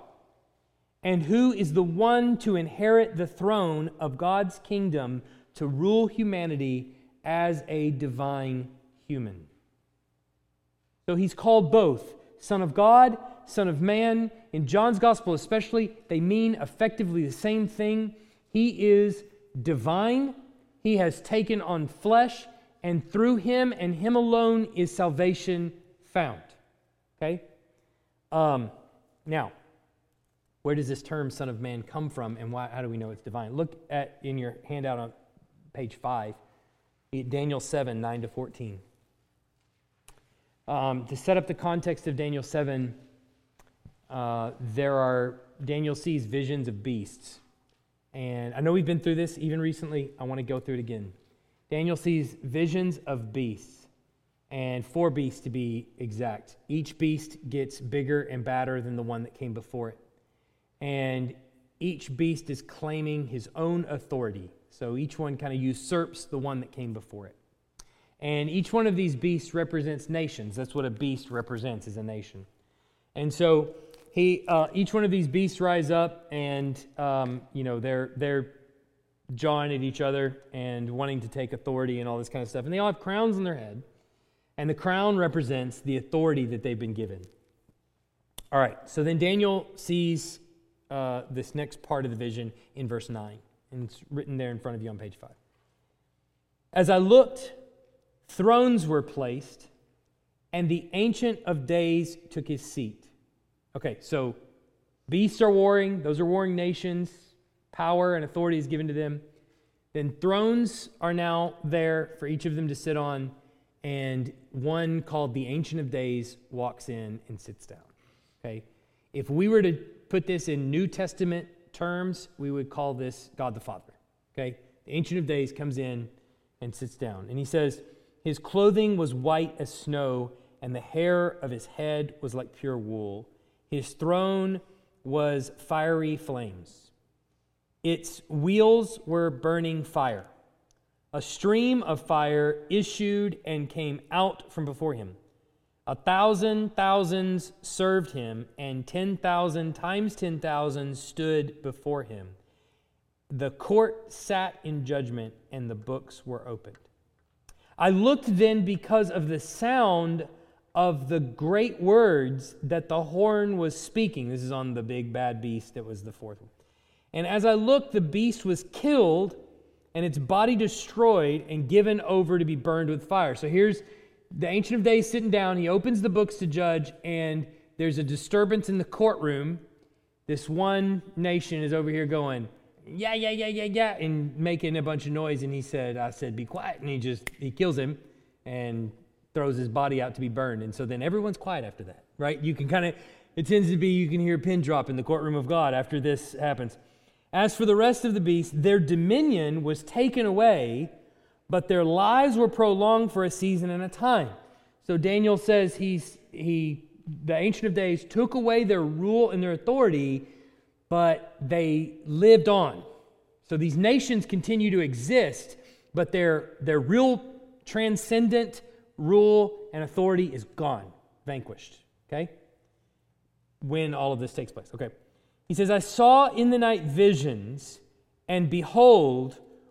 Speaker 2: and who is the one to inherit the throne of God's kingdom to rule humanity as a divine human. So he's called both Son of God, Son of Man. In John's Gospel, especially, they mean effectively the same thing. He is divine, he has taken on flesh, and through him and him alone is salvation found. Okay? Um, now, where does this term Son of Man come from, and why, how do we know it's divine? Look at in your handout on page 5. Daniel 7, 9 to 14. Um, to set up the context of Daniel 7, uh, there are, Daniel sees visions of beasts. And I know we've been through this even recently. I want to go through it again. Daniel sees visions of beasts, and four beasts to be exact. Each beast gets bigger and badder than the one that came before it. And each beast is claiming his own authority So each one kind of usurps the one that came before it. And each one of these beasts represents nations. That's what a beast represents, is a nation. And so he, uh, each one of these beasts rise up, and um, you know they're they're jawing at each other and wanting to take authority and all this kind of stuff. And they all have crowns on their head, and the crown represents the authority that they've been given. All right. So then Daniel sees uh, this next part of the vision in verse nine, and it's written there in front of you on page five. As I looked Thrones were placed, and the Ancient of Days took his seat. Okay, so beasts are warring, those are warring nations, power and authority is given to them. Then thrones are now there for each of them to sit on, and one called the Ancient of Days walks in and sits down. Okay, if we were to put this in New Testament terms, we would call this God the Father. Okay, the Ancient of Days comes in and sits down, and he says, his clothing was white as snow, and the hair of his head was like pure wool. His throne was fiery flames. Its wheels were burning fire. A stream of fire issued and came out from before him. A thousand thousands served him, and 10,000 times 10,000 stood before him. The court sat in judgment, and the books were opened. I looked then because of the sound of the great words that the horn was speaking. This is on the big bad beast that was the fourth one. And as I looked, the beast was killed and its body destroyed and given over to be burned with fire. So here's the Ancient of Days sitting down. He opens the books to judge, and there's a disturbance in the courtroom. This one nation is over here going, yeah, yeah, yeah, yeah, yeah, and making a bunch of noise. And he said, I said, be quiet. And he just, he kills him and throws his body out to be burned. And so then everyone's quiet after that, right? You can kind of, it tends to be, you can hear a pin drop in the courtroom of God after this happens. As for the rest of the beasts, their dominion was taken away, but their lives were prolonged for a season and a time. So Daniel says he's, he, the Ancient of Days took away their rule and their authority but they lived on. So these nations continue to exist, but their, their real transcendent rule and authority is gone, vanquished. Okay? When all of this takes place. Okay. He says, I saw in the night visions, and behold,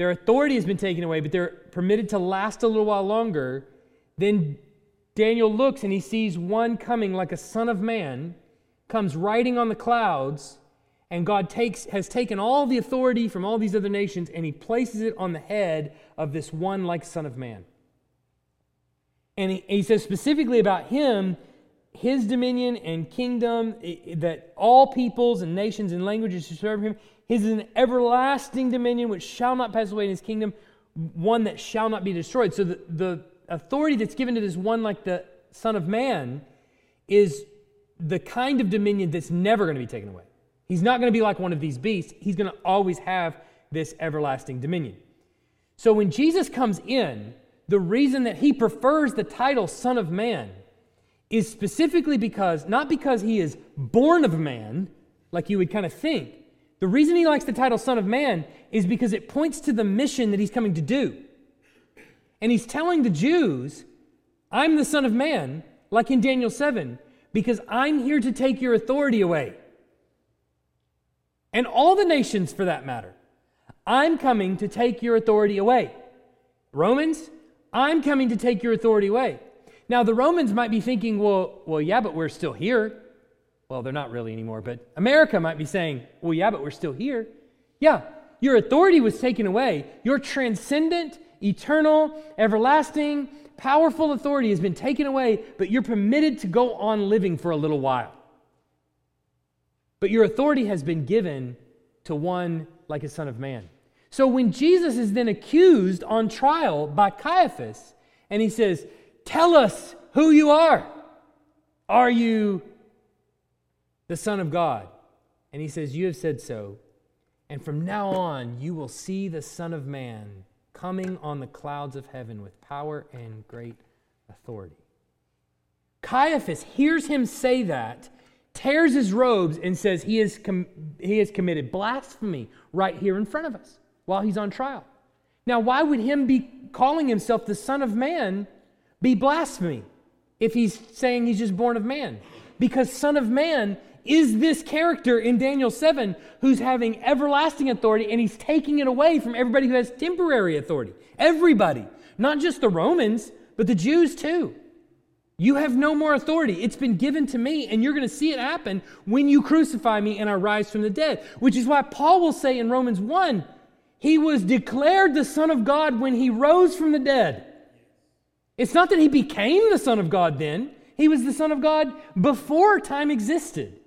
Speaker 2: Their authority has been taken away, but they're permitted to last a little while longer. Then Daniel looks and he sees one coming like a son of man, comes riding on the clouds and God takes, has taken all the authority from all these other nations and he places it on the head of this one like Son of Man. And he, he says specifically about him, his dominion and kingdom, that all peoples and nations and languages should serve him. His is an everlasting dominion which shall not pass away in his kingdom, one that shall not be destroyed. So the, the authority that's given to this one like the Son of Man is the kind of dominion that's never going to be taken away. He's not going to be like one of these beasts. He's going to always have this everlasting dominion. So when Jesus comes in, the reason that he prefers the title Son of Man is specifically because, not because he is born of man, like you would kind of think. The reason he likes the title Son of Man is because it points to the mission that he's coming to do. And he's telling the Jews, I'm the Son of Man, like in Daniel 7, because I'm here to take your authority away and all the nations for that matter. I'm coming to take your authority away. Romans, I'm coming to take your authority away. Now, the Romans might be thinking, well, well, yeah, but we're still here. Well, they're not really anymore, but America might be saying, well, yeah, but we're still here. Yeah, your authority was taken away. Your transcendent, eternal, everlasting, powerful authority has been taken away, but you're permitted to go on living for a little while. But your authority has been given to one like a son of man. So when Jesus is then accused on trial by Caiaphas, and he says, Tell us who you are. Are you the Son of God? And he says, You have said so. And from now on, you will see the Son of Man coming on the clouds of heaven with power and great authority. Caiaphas hears him say that, tears his robes, and says he has, com- he has committed blasphemy right here in front of us while he's on trial. Now, why would him be calling himself the Son of Man be blasphemy if he's saying he's just born of man? Because Son of Man is this character in Daniel 7 who's having everlasting authority and he's taking it away from everybody who has temporary authority. Everybody, not just the Romans, but the Jews too. You have no more authority. It's been given to me, and you're going to see it happen when you crucify me and I rise from the dead. Which is why Paul will say in Romans 1 he was declared the Son of God when he rose from the dead. It's not that he became the Son of God then, he was the Son of God before time existed.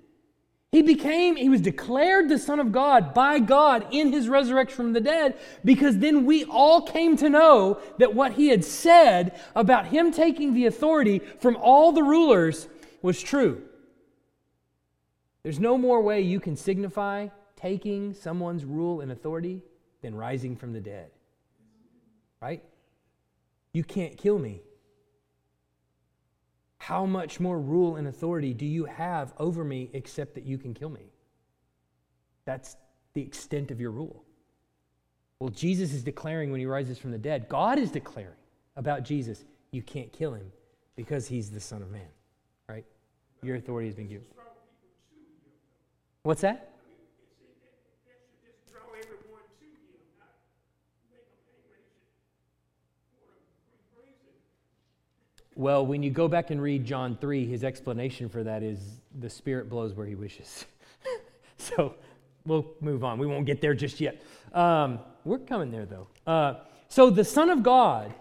Speaker 2: He became, he was declared the Son of God by God in his resurrection from the dead because then we all came to know that what he had said about him taking the authority from all the rulers was true. There's no more way you can signify taking someone's rule and authority than rising from the dead. Right? You can't kill me. How much more rule and authority do you have over me except that you can kill me? That's the extent of your rule. Well, Jesus is declaring when he rises from the dead, God is declaring about Jesus, you can't kill him because he's the Son of Man, right? Your authority has been given. What's that? Well, when you go back and read John 3, his explanation for that is the Spirit blows where he wishes. so we'll move on. We won't get there just yet. Um, we're coming there, though. Uh, so the Son of God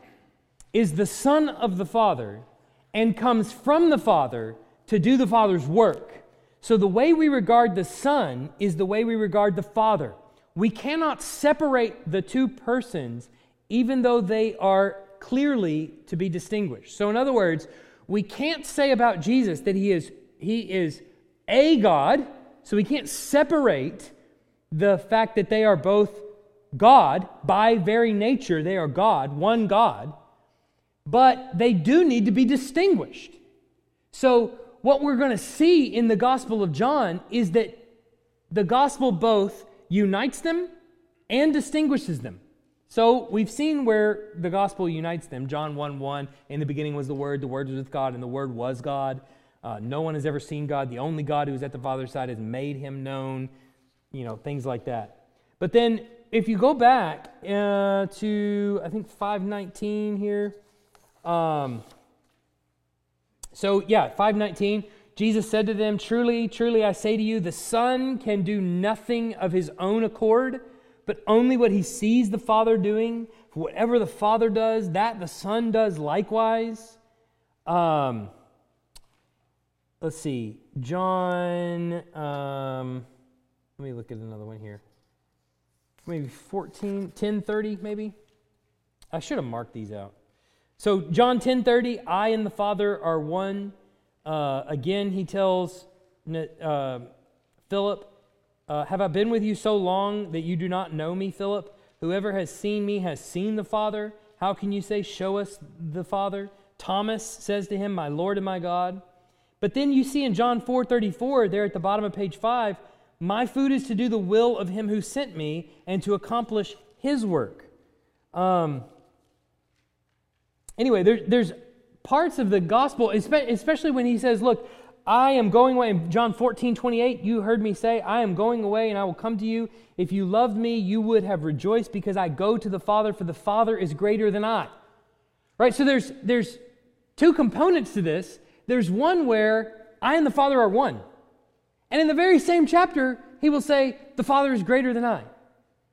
Speaker 2: is the Son of the Father and comes from the Father to do the Father's work. So the way we regard the Son is the way we regard the Father. We cannot separate the two persons, even though they are clearly to be distinguished. So, in other words, we can't say about Jesus that he is, he is a God, so we can't separate the fact that they are both God. By very nature, they are God, one God, but they do need to be distinguished. So, what we're going to see in the Gospel of John is that the Gospel both unites them and distinguishes them. So we've seen where the gospel unites them. John 1 1, in the beginning was the Word, the Word was with God, and the Word was God. Uh, no one has ever seen God. The only God who is at the Father's side has made him known, you know, things like that. But then if you go back uh, to, I think, 519 here. Um, so, yeah, 519. Jesus said to them, Truly, truly, I say to you, the Son can do nothing of his own accord but only what he sees the Father doing. For whatever the Father does, that the Son does likewise. Um, let's see. John, um, let me look at another one here. Maybe 14, 1030, maybe? I should have marked these out. So John 10:30, I and the Father are one. Uh, again, he tells uh, Philip, uh, have I been with you so long that you do not know me, Philip? Whoever has seen me has seen the Father. How can you say, Show us the Father? Thomas says to him, My Lord and my God. But then you see in John 4 34, there at the bottom of page 5, My food is to do the will of him who sent me and to accomplish his work. Um, anyway, there, there's parts of the gospel, especially when he says, Look, I am going away. In John 14, 28, you heard me say, I am going away and I will come to you. If you loved me, you would have rejoiced because I go to the Father, for the Father is greater than I. Right? So there's, there's two components to this. There's one where I and the Father are one. And in the very same chapter, he will say, The Father is greater than I.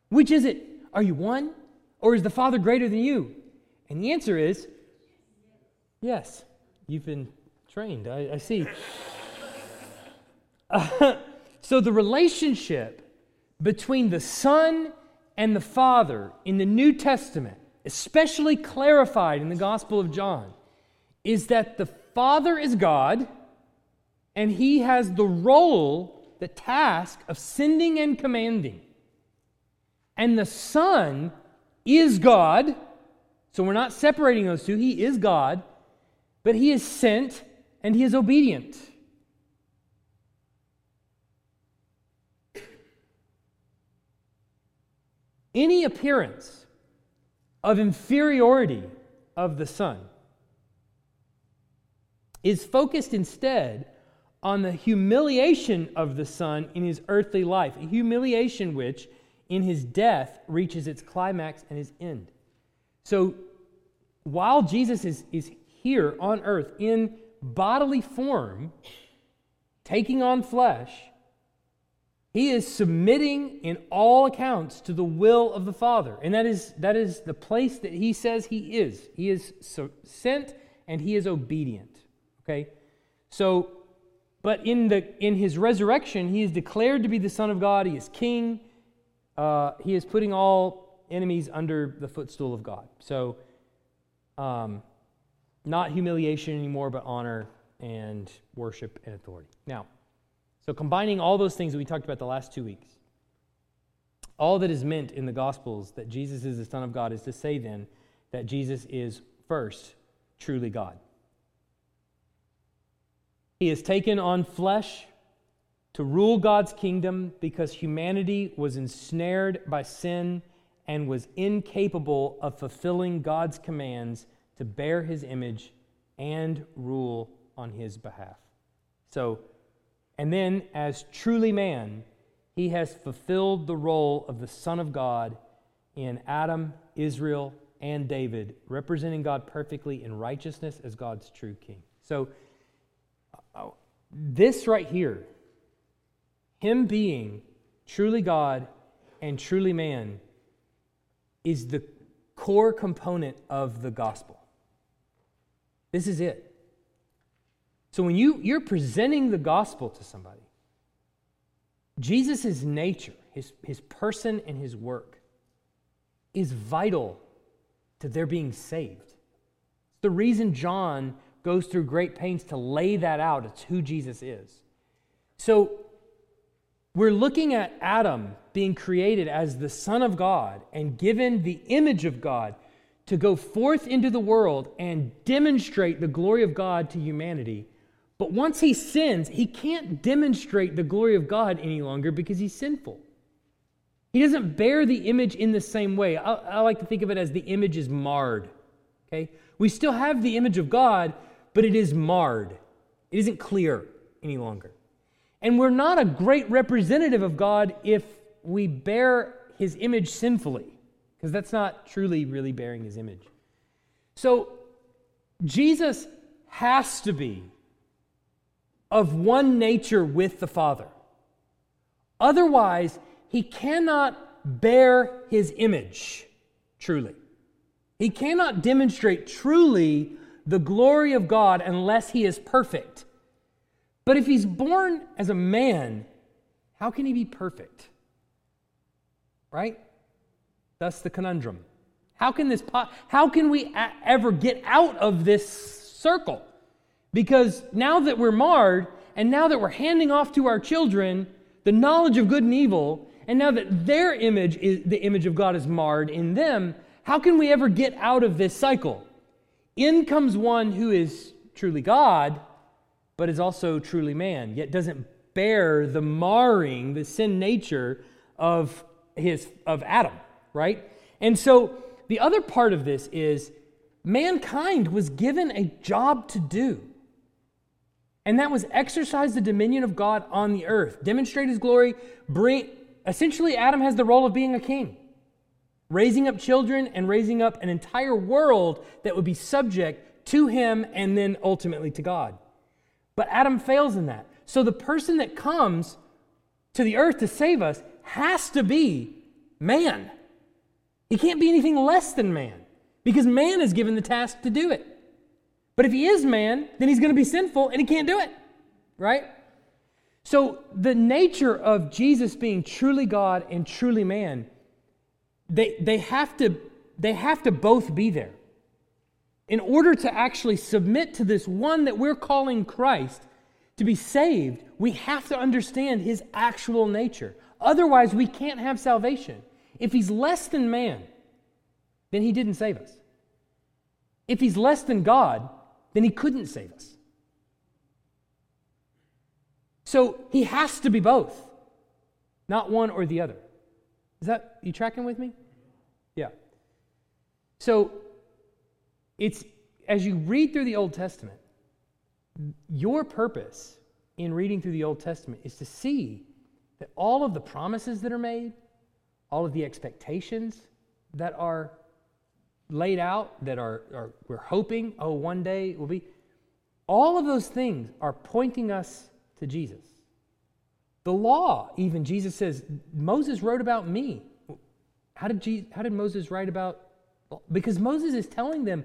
Speaker 2: Which is it? Are you one? Or is the Father greater than you? And the answer is yes. You've been trained. I, I see. Uh, so the relationship between the Son and the Father in the New Testament, especially clarified in the Gospel of John, is that the Father is God and he has the role, the task of sending and commanding. And the Son is God, so we're not separating those two. He is God, but he is sent and he is obedient. Any appearance of inferiority of the Son is focused instead on the humiliation of the Son in his earthly life, a humiliation which, in his death, reaches its climax and his end. So, while Jesus is, is here on earth in bodily form, taking on flesh, he is submitting in all accounts to the will of the Father. And that is, that is the place that he says he is. He is so sent and he is obedient. Okay? So, but in, the, in his resurrection, he is declared to be the Son of God. He is king. Uh, he is putting all enemies under the footstool of God. So, um, not humiliation anymore, but honor and worship and authority. Now, so, combining all those things that we talked about the last two weeks, all that is meant in the Gospels that Jesus is the Son of God is to say then that Jesus is first truly God. He has taken on flesh to rule God's kingdom because humanity was ensnared by sin and was incapable of fulfilling God's commands to bear his image and rule on his behalf. So, and then, as truly man, he has fulfilled the role of the Son of God in Adam, Israel, and David, representing God perfectly in righteousness as God's true king. So, uh, this right here, him being truly God and truly man, is the core component of the gospel. This is it. So when you, you're presenting the gospel to somebody, Jesus' nature, his, his person, and his work is vital to their being saved. It's the reason John goes through great pains to lay that out. It's who Jesus is. So we're looking at Adam being created as the Son of God and given the image of God to go forth into the world and demonstrate the glory of God to humanity. But once he sins, he can't demonstrate the glory of God any longer because he's sinful. He doesn't bear the image in the same way. I, I, like to think of it as the image is marred. Okay? We still have the image of God, but it is marred. It isn't clear any longer. And we're not a great representative of God if we bear his image sinfully, because that's not truly, really bearing his image. So Jesus has to be of one nature with the Father. Otherwise, he cannot bear his image truly. He cannot demonstrate truly the glory of God unless he is perfect. But if he's born as a man, how can he be perfect? Right? That's the conundrum. How can this how can we ever get out of this circle? Because now that we're marred, and now that we're handing off to our children the knowledge of good and evil, and now that their image is the image of God is marred in them, how can we ever get out of this cycle? In comes one who is truly God, but is also truly man, yet doesn't bear the marring, the sin nature of his of Adam, right? And so the other part of this is mankind was given a job to do. And that was exercise the dominion of God on the earth, demonstrate his glory, bring essentially Adam has the role of being a king. Raising up children and raising up an entire world that would be subject to him and then ultimately to God. But Adam fails in that. So the person that comes to the earth to save us has to be man. He can't be anything less than man because man is given the task to do it. But if he is man, then he's going to be sinful and he can't do it, right? So the nature of Jesus being truly God and truly man they, they, have to, they have to both be there. In order to actually submit to this one that we're calling Christ, to be saved, we have to understand his actual nature. Otherwise, we can't have salvation. If he's less than man, then he didn't save us. If he's less than God, then he couldn't save us. So he has to be both, not one or the other. Is that, you tracking with me? Yeah. So it's, as you read through the Old Testament, your purpose in reading through the Old Testament is to see that all of the promises that are made, all of the expectations that are laid out, that are, are we're hoping, oh, one day will be, all of those things are pointing us to Jesus. The law, even Jesus says, Moses wrote about me. How did, Jesus, how did Moses write about? Because Moses is telling them,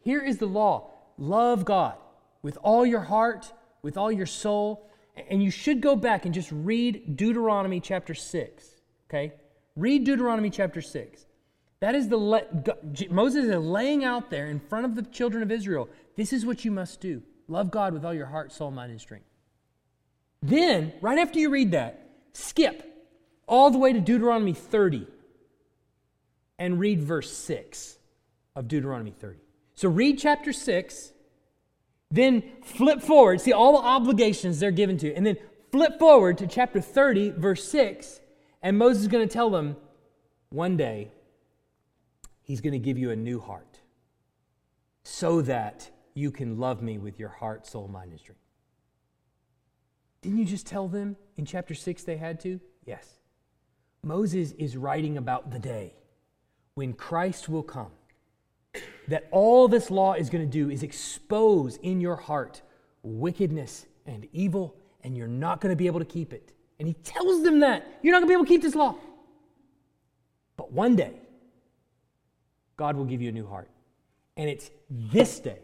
Speaker 2: here is the law love God with all your heart, with all your soul. And you should go back and just read Deuteronomy chapter 6. Okay? Read Deuteronomy chapter 6. That is the le- Moses is laying out there in front of the children of Israel. This is what you must do. Love God with all your heart, soul, mind, and strength. Then, right after you read that, skip all the way to Deuteronomy 30 and read verse 6 of Deuteronomy 30. So read chapter 6, then flip forward, see all the obligations they're given to, and then flip forward to chapter 30, verse 6, and Moses is going to tell them one day he's going to give you a new heart so that you can love me with your heart, soul, mind, and strength. Didn't you just tell them in chapter 6 they had to? Yes. Moses is writing about the day when Christ will come, that all this law is going to do is expose in your heart wickedness and evil, and you're not going to be able to keep it. And he tells them that you're not going to be able to keep this law. But one day, God will give you a new heart. And it's this day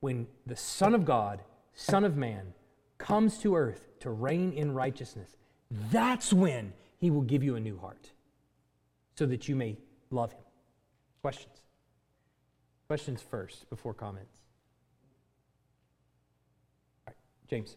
Speaker 2: when the Son of God, Son of Man, comes to earth to reign in righteousness. That's when he will give you a new heart so that you may love him. Questions? Questions first before comments. James.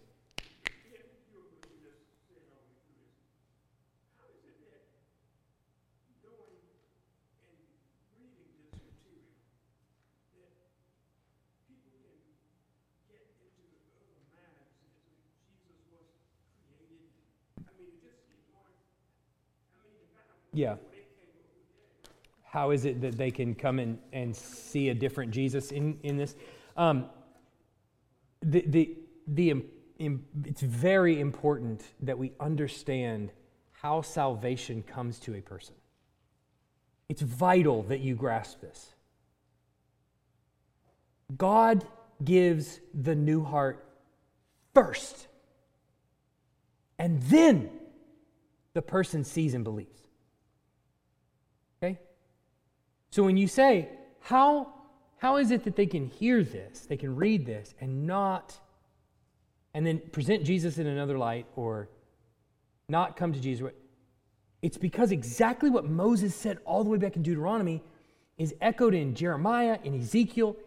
Speaker 2: Yeah how is it that they can come in and see a different Jesus in, in this? Um, the, the, the, it's very important that we understand how salvation comes to a person. It's vital that you grasp this. God gives the new heart first, and then the person sees and believes. So when you say, how, how is it that they can hear this, they can read this, and not, and then present Jesus in another light or not come to Jesus? It's because exactly what Moses said all the way back in Deuteronomy is echoed in Jeremiah, in Ezekiel,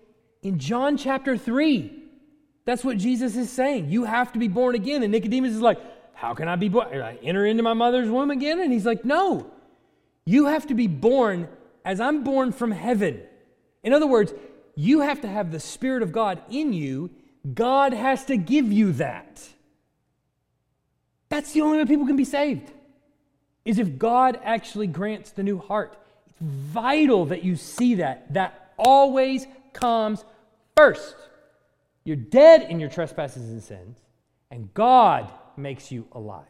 Speaker 2: in John chapter 3. That's what Jesus is saying. You have to be born again. And Nicodemus is like, How can I be born? I enter into my mother's womb again? And he's like, No. You have to be born as I'm born from heaven. In other words, you have to have the Spirit of God in you. God has to give you that. That's the only way people can be saved, is if God actually grants the new heart. It's vital that you see that. That always comes first. You're dead in your trespasses and sins, and God makes you alive.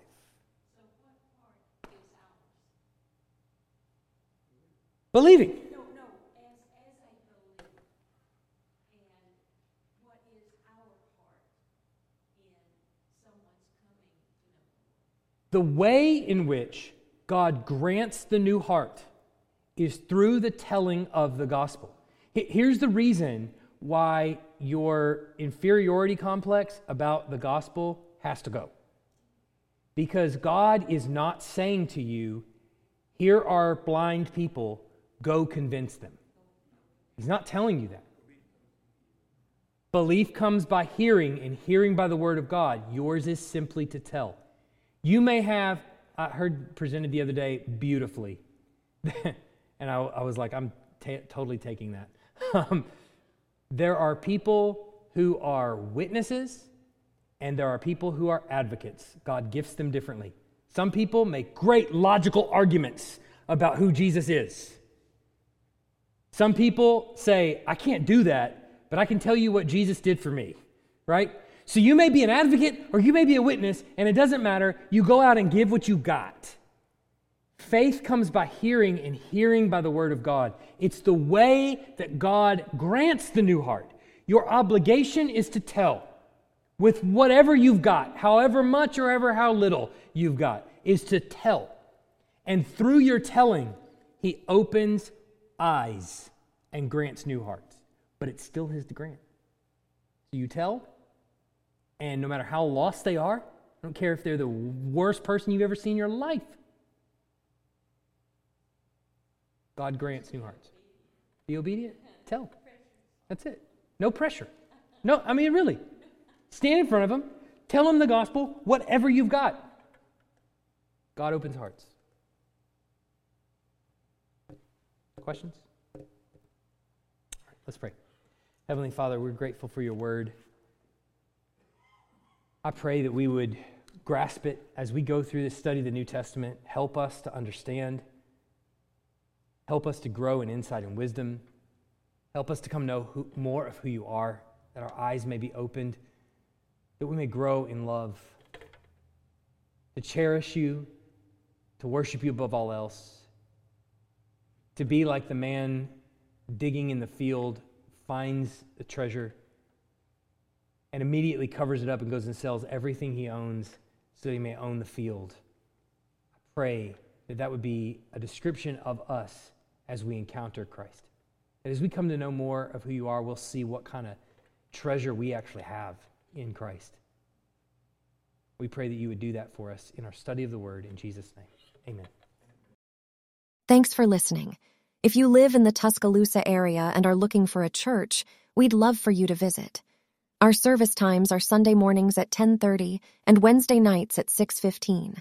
Speaker 2: Believing. No, no, as, as I believe, and what is our part in someone's coming to know the way in which God grants the new heart is through the telling of the gospel. Here's the reason why your inferiority complex about the gospel has to go. Because God is not saying to you, here are blind people Go convince them. He's not telling you that. Belief comes by hearing, and hearing by the word of God. Yours is simply to tell. You may have, I heard presented the other day beautifully, and I, I, was like, I'm t- totally taking that. Um, there are people who are witnesses, and there are people who are advocates. God gifts them differently. Some people make great logical arguments about who Jesus is. Some people say, I can't do that, but I can tell you what Jesus did for me, right? So you may be an advocate or you may be a witness, and it doesn't matter. You go out and give what you got. Faith comes by hearing, and hearing by the word of God. It's the way that God grants the new heart. Your obligation is to tell with whatever you've got, however much or ever how little you've got, is to tell. And through your telling, He opens eyes and grants new hearts. But it's still His to grant. So you tell, and no matter how lost they are, I don't care if they're the worst person you've ever seen in your life, God grants new hearts. Be obedient, tell. That's it. No pressure. No, I mean, really. Stand in front of them, tell them the gospel, whatever you've got. God opens hearts. Questions? let's pray. Heavenly Father, we're grateful for your word. I pray that we would grasp it as we go through this study of the New Testament. Help us to understand. Help us to grow in insight and wisdom. Help us to come know who, more of who you are, that our eyes may be opened, that we may grow in love, to cherish you, to worship you above all else, to be like the man digging in the field, finds a treasure, and immediately covers it up and goes and sells everything he owns so he may own the field. I pray that that would be a description of us as we encounter Christ. That as we come to know more of who you are, we'll see what kind of treasure we actually have in Christ. We pray that you would do that for us in our study of the word in Jesus' name. Amen.
Speaker 3: Thanks for listening. If you live in the Tuscaloosa area and are looking for a church, we'd love for you to visit. Our service times are Sunday mornings at 10:30 and Wednesday nights at 6:15.